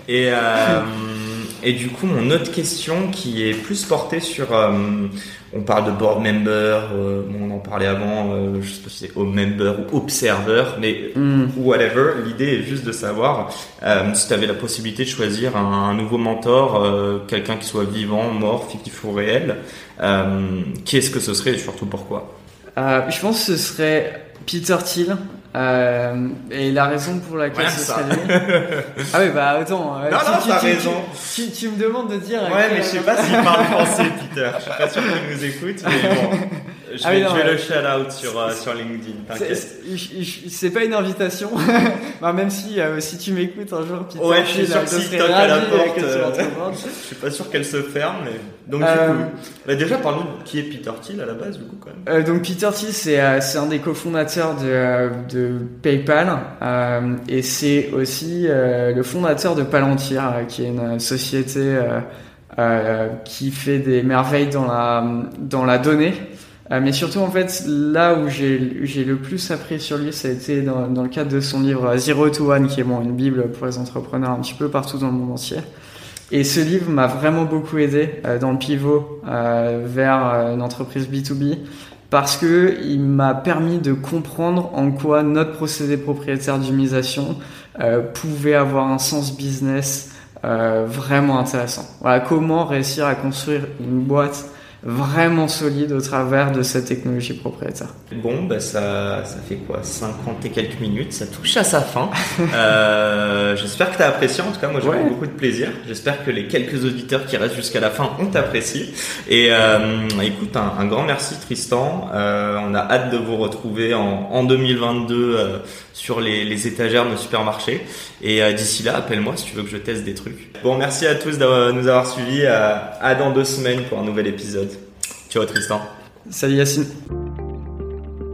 Et, euh, (laughs) et du coup, mon autre question qui est plus portée sur. euh, on parle de board member, euh, on en parlait avant, euh, je sais pas si c'est home member ou observer, mais Hmm. whatever. L'idée est juste de savoir euh, si tu avais la possibilité de choisir un, un nouveau mentor, quelqu'un qui soit vivant, mort, fictif ou réel, qui est-ce que ce serait et surtout pourquoi? Je pense que ce serait Peter Thiel. Euh, et la raison pour laquelle ce serait lui. (laughs) Ah oui, bah attends. euh, Non, tu- non, tu- t'as tu- raison. Tu, tu me demandes de dire. Ouais, mais je sais pas s'il parle français, (laughs) Peter. Je suis pas sûr qu'il nous écoute, mais bon. (laughs) Je Ah vais, non, je vais le shout out sur, euh, sur LinkedIn, C'est- t'inquiète. C'est pas une invitation. (laughs) bah, même si, euh, si tu m'écoutes un jour, Peter Ouais, je suis sûr que toque à la porte, euh, l'entreprends. (laughs) Je suis pas sûr qu'elle se ferme, mais. Donc, du coup. Bah, déjà, parle-nous de qui est Peter Thiel à la base, du coup, quand même. Donc Peter Thiel, c'est un des cofondateurs de, de PayPal et c'est aussi le fondateur de Palantir, qui est une société qui fait des merveilles dans la dans la donnée. Euh, mais surtout en fait, là où j'ai le plus appris sur lui, ça a été dans, dans le cadre de son livre Zero to One, qui est bon une bible pour les entrepreneurs un petit peu partout dans le monde entier. Et ce livre m'a vraiment beaucoup aidé euh, dans le pivot euh, vers une entreprise B2B parce que il m'a permis de comprendre en quoi notre procédé propriétaire d'humisation euh, pouvait avoir un sens business vraiment intéressant. Voilà, comment réussir à construire une boîte vraiment solide au travers de cette technologie propriétaire. Bon, bah, ça, ça fait quoi 50 et quelques minutes, ça touche à sa fin. (laughs) Euh, J'espère que tu as apprécié, en tout cas, moi j'ai Ouais. eu beaucoup de plaisir. J'espère que les quelques auditeurs qui restent jusqu'à la fin ont apprécié. Et euh, écoute, un, un grand merci Tristan. Euh, on a hâte de vous retrouver en, en 2022 euh, sur les, les étagères de nos supermarchés. Et d'ici là, appelle-moi si tu veux que je teste des trucs. Bon, merci à tous de nous avoir suivis. À dans deux semaines pour un nouvel épisode. Ciao Tristan. Salut Yacine.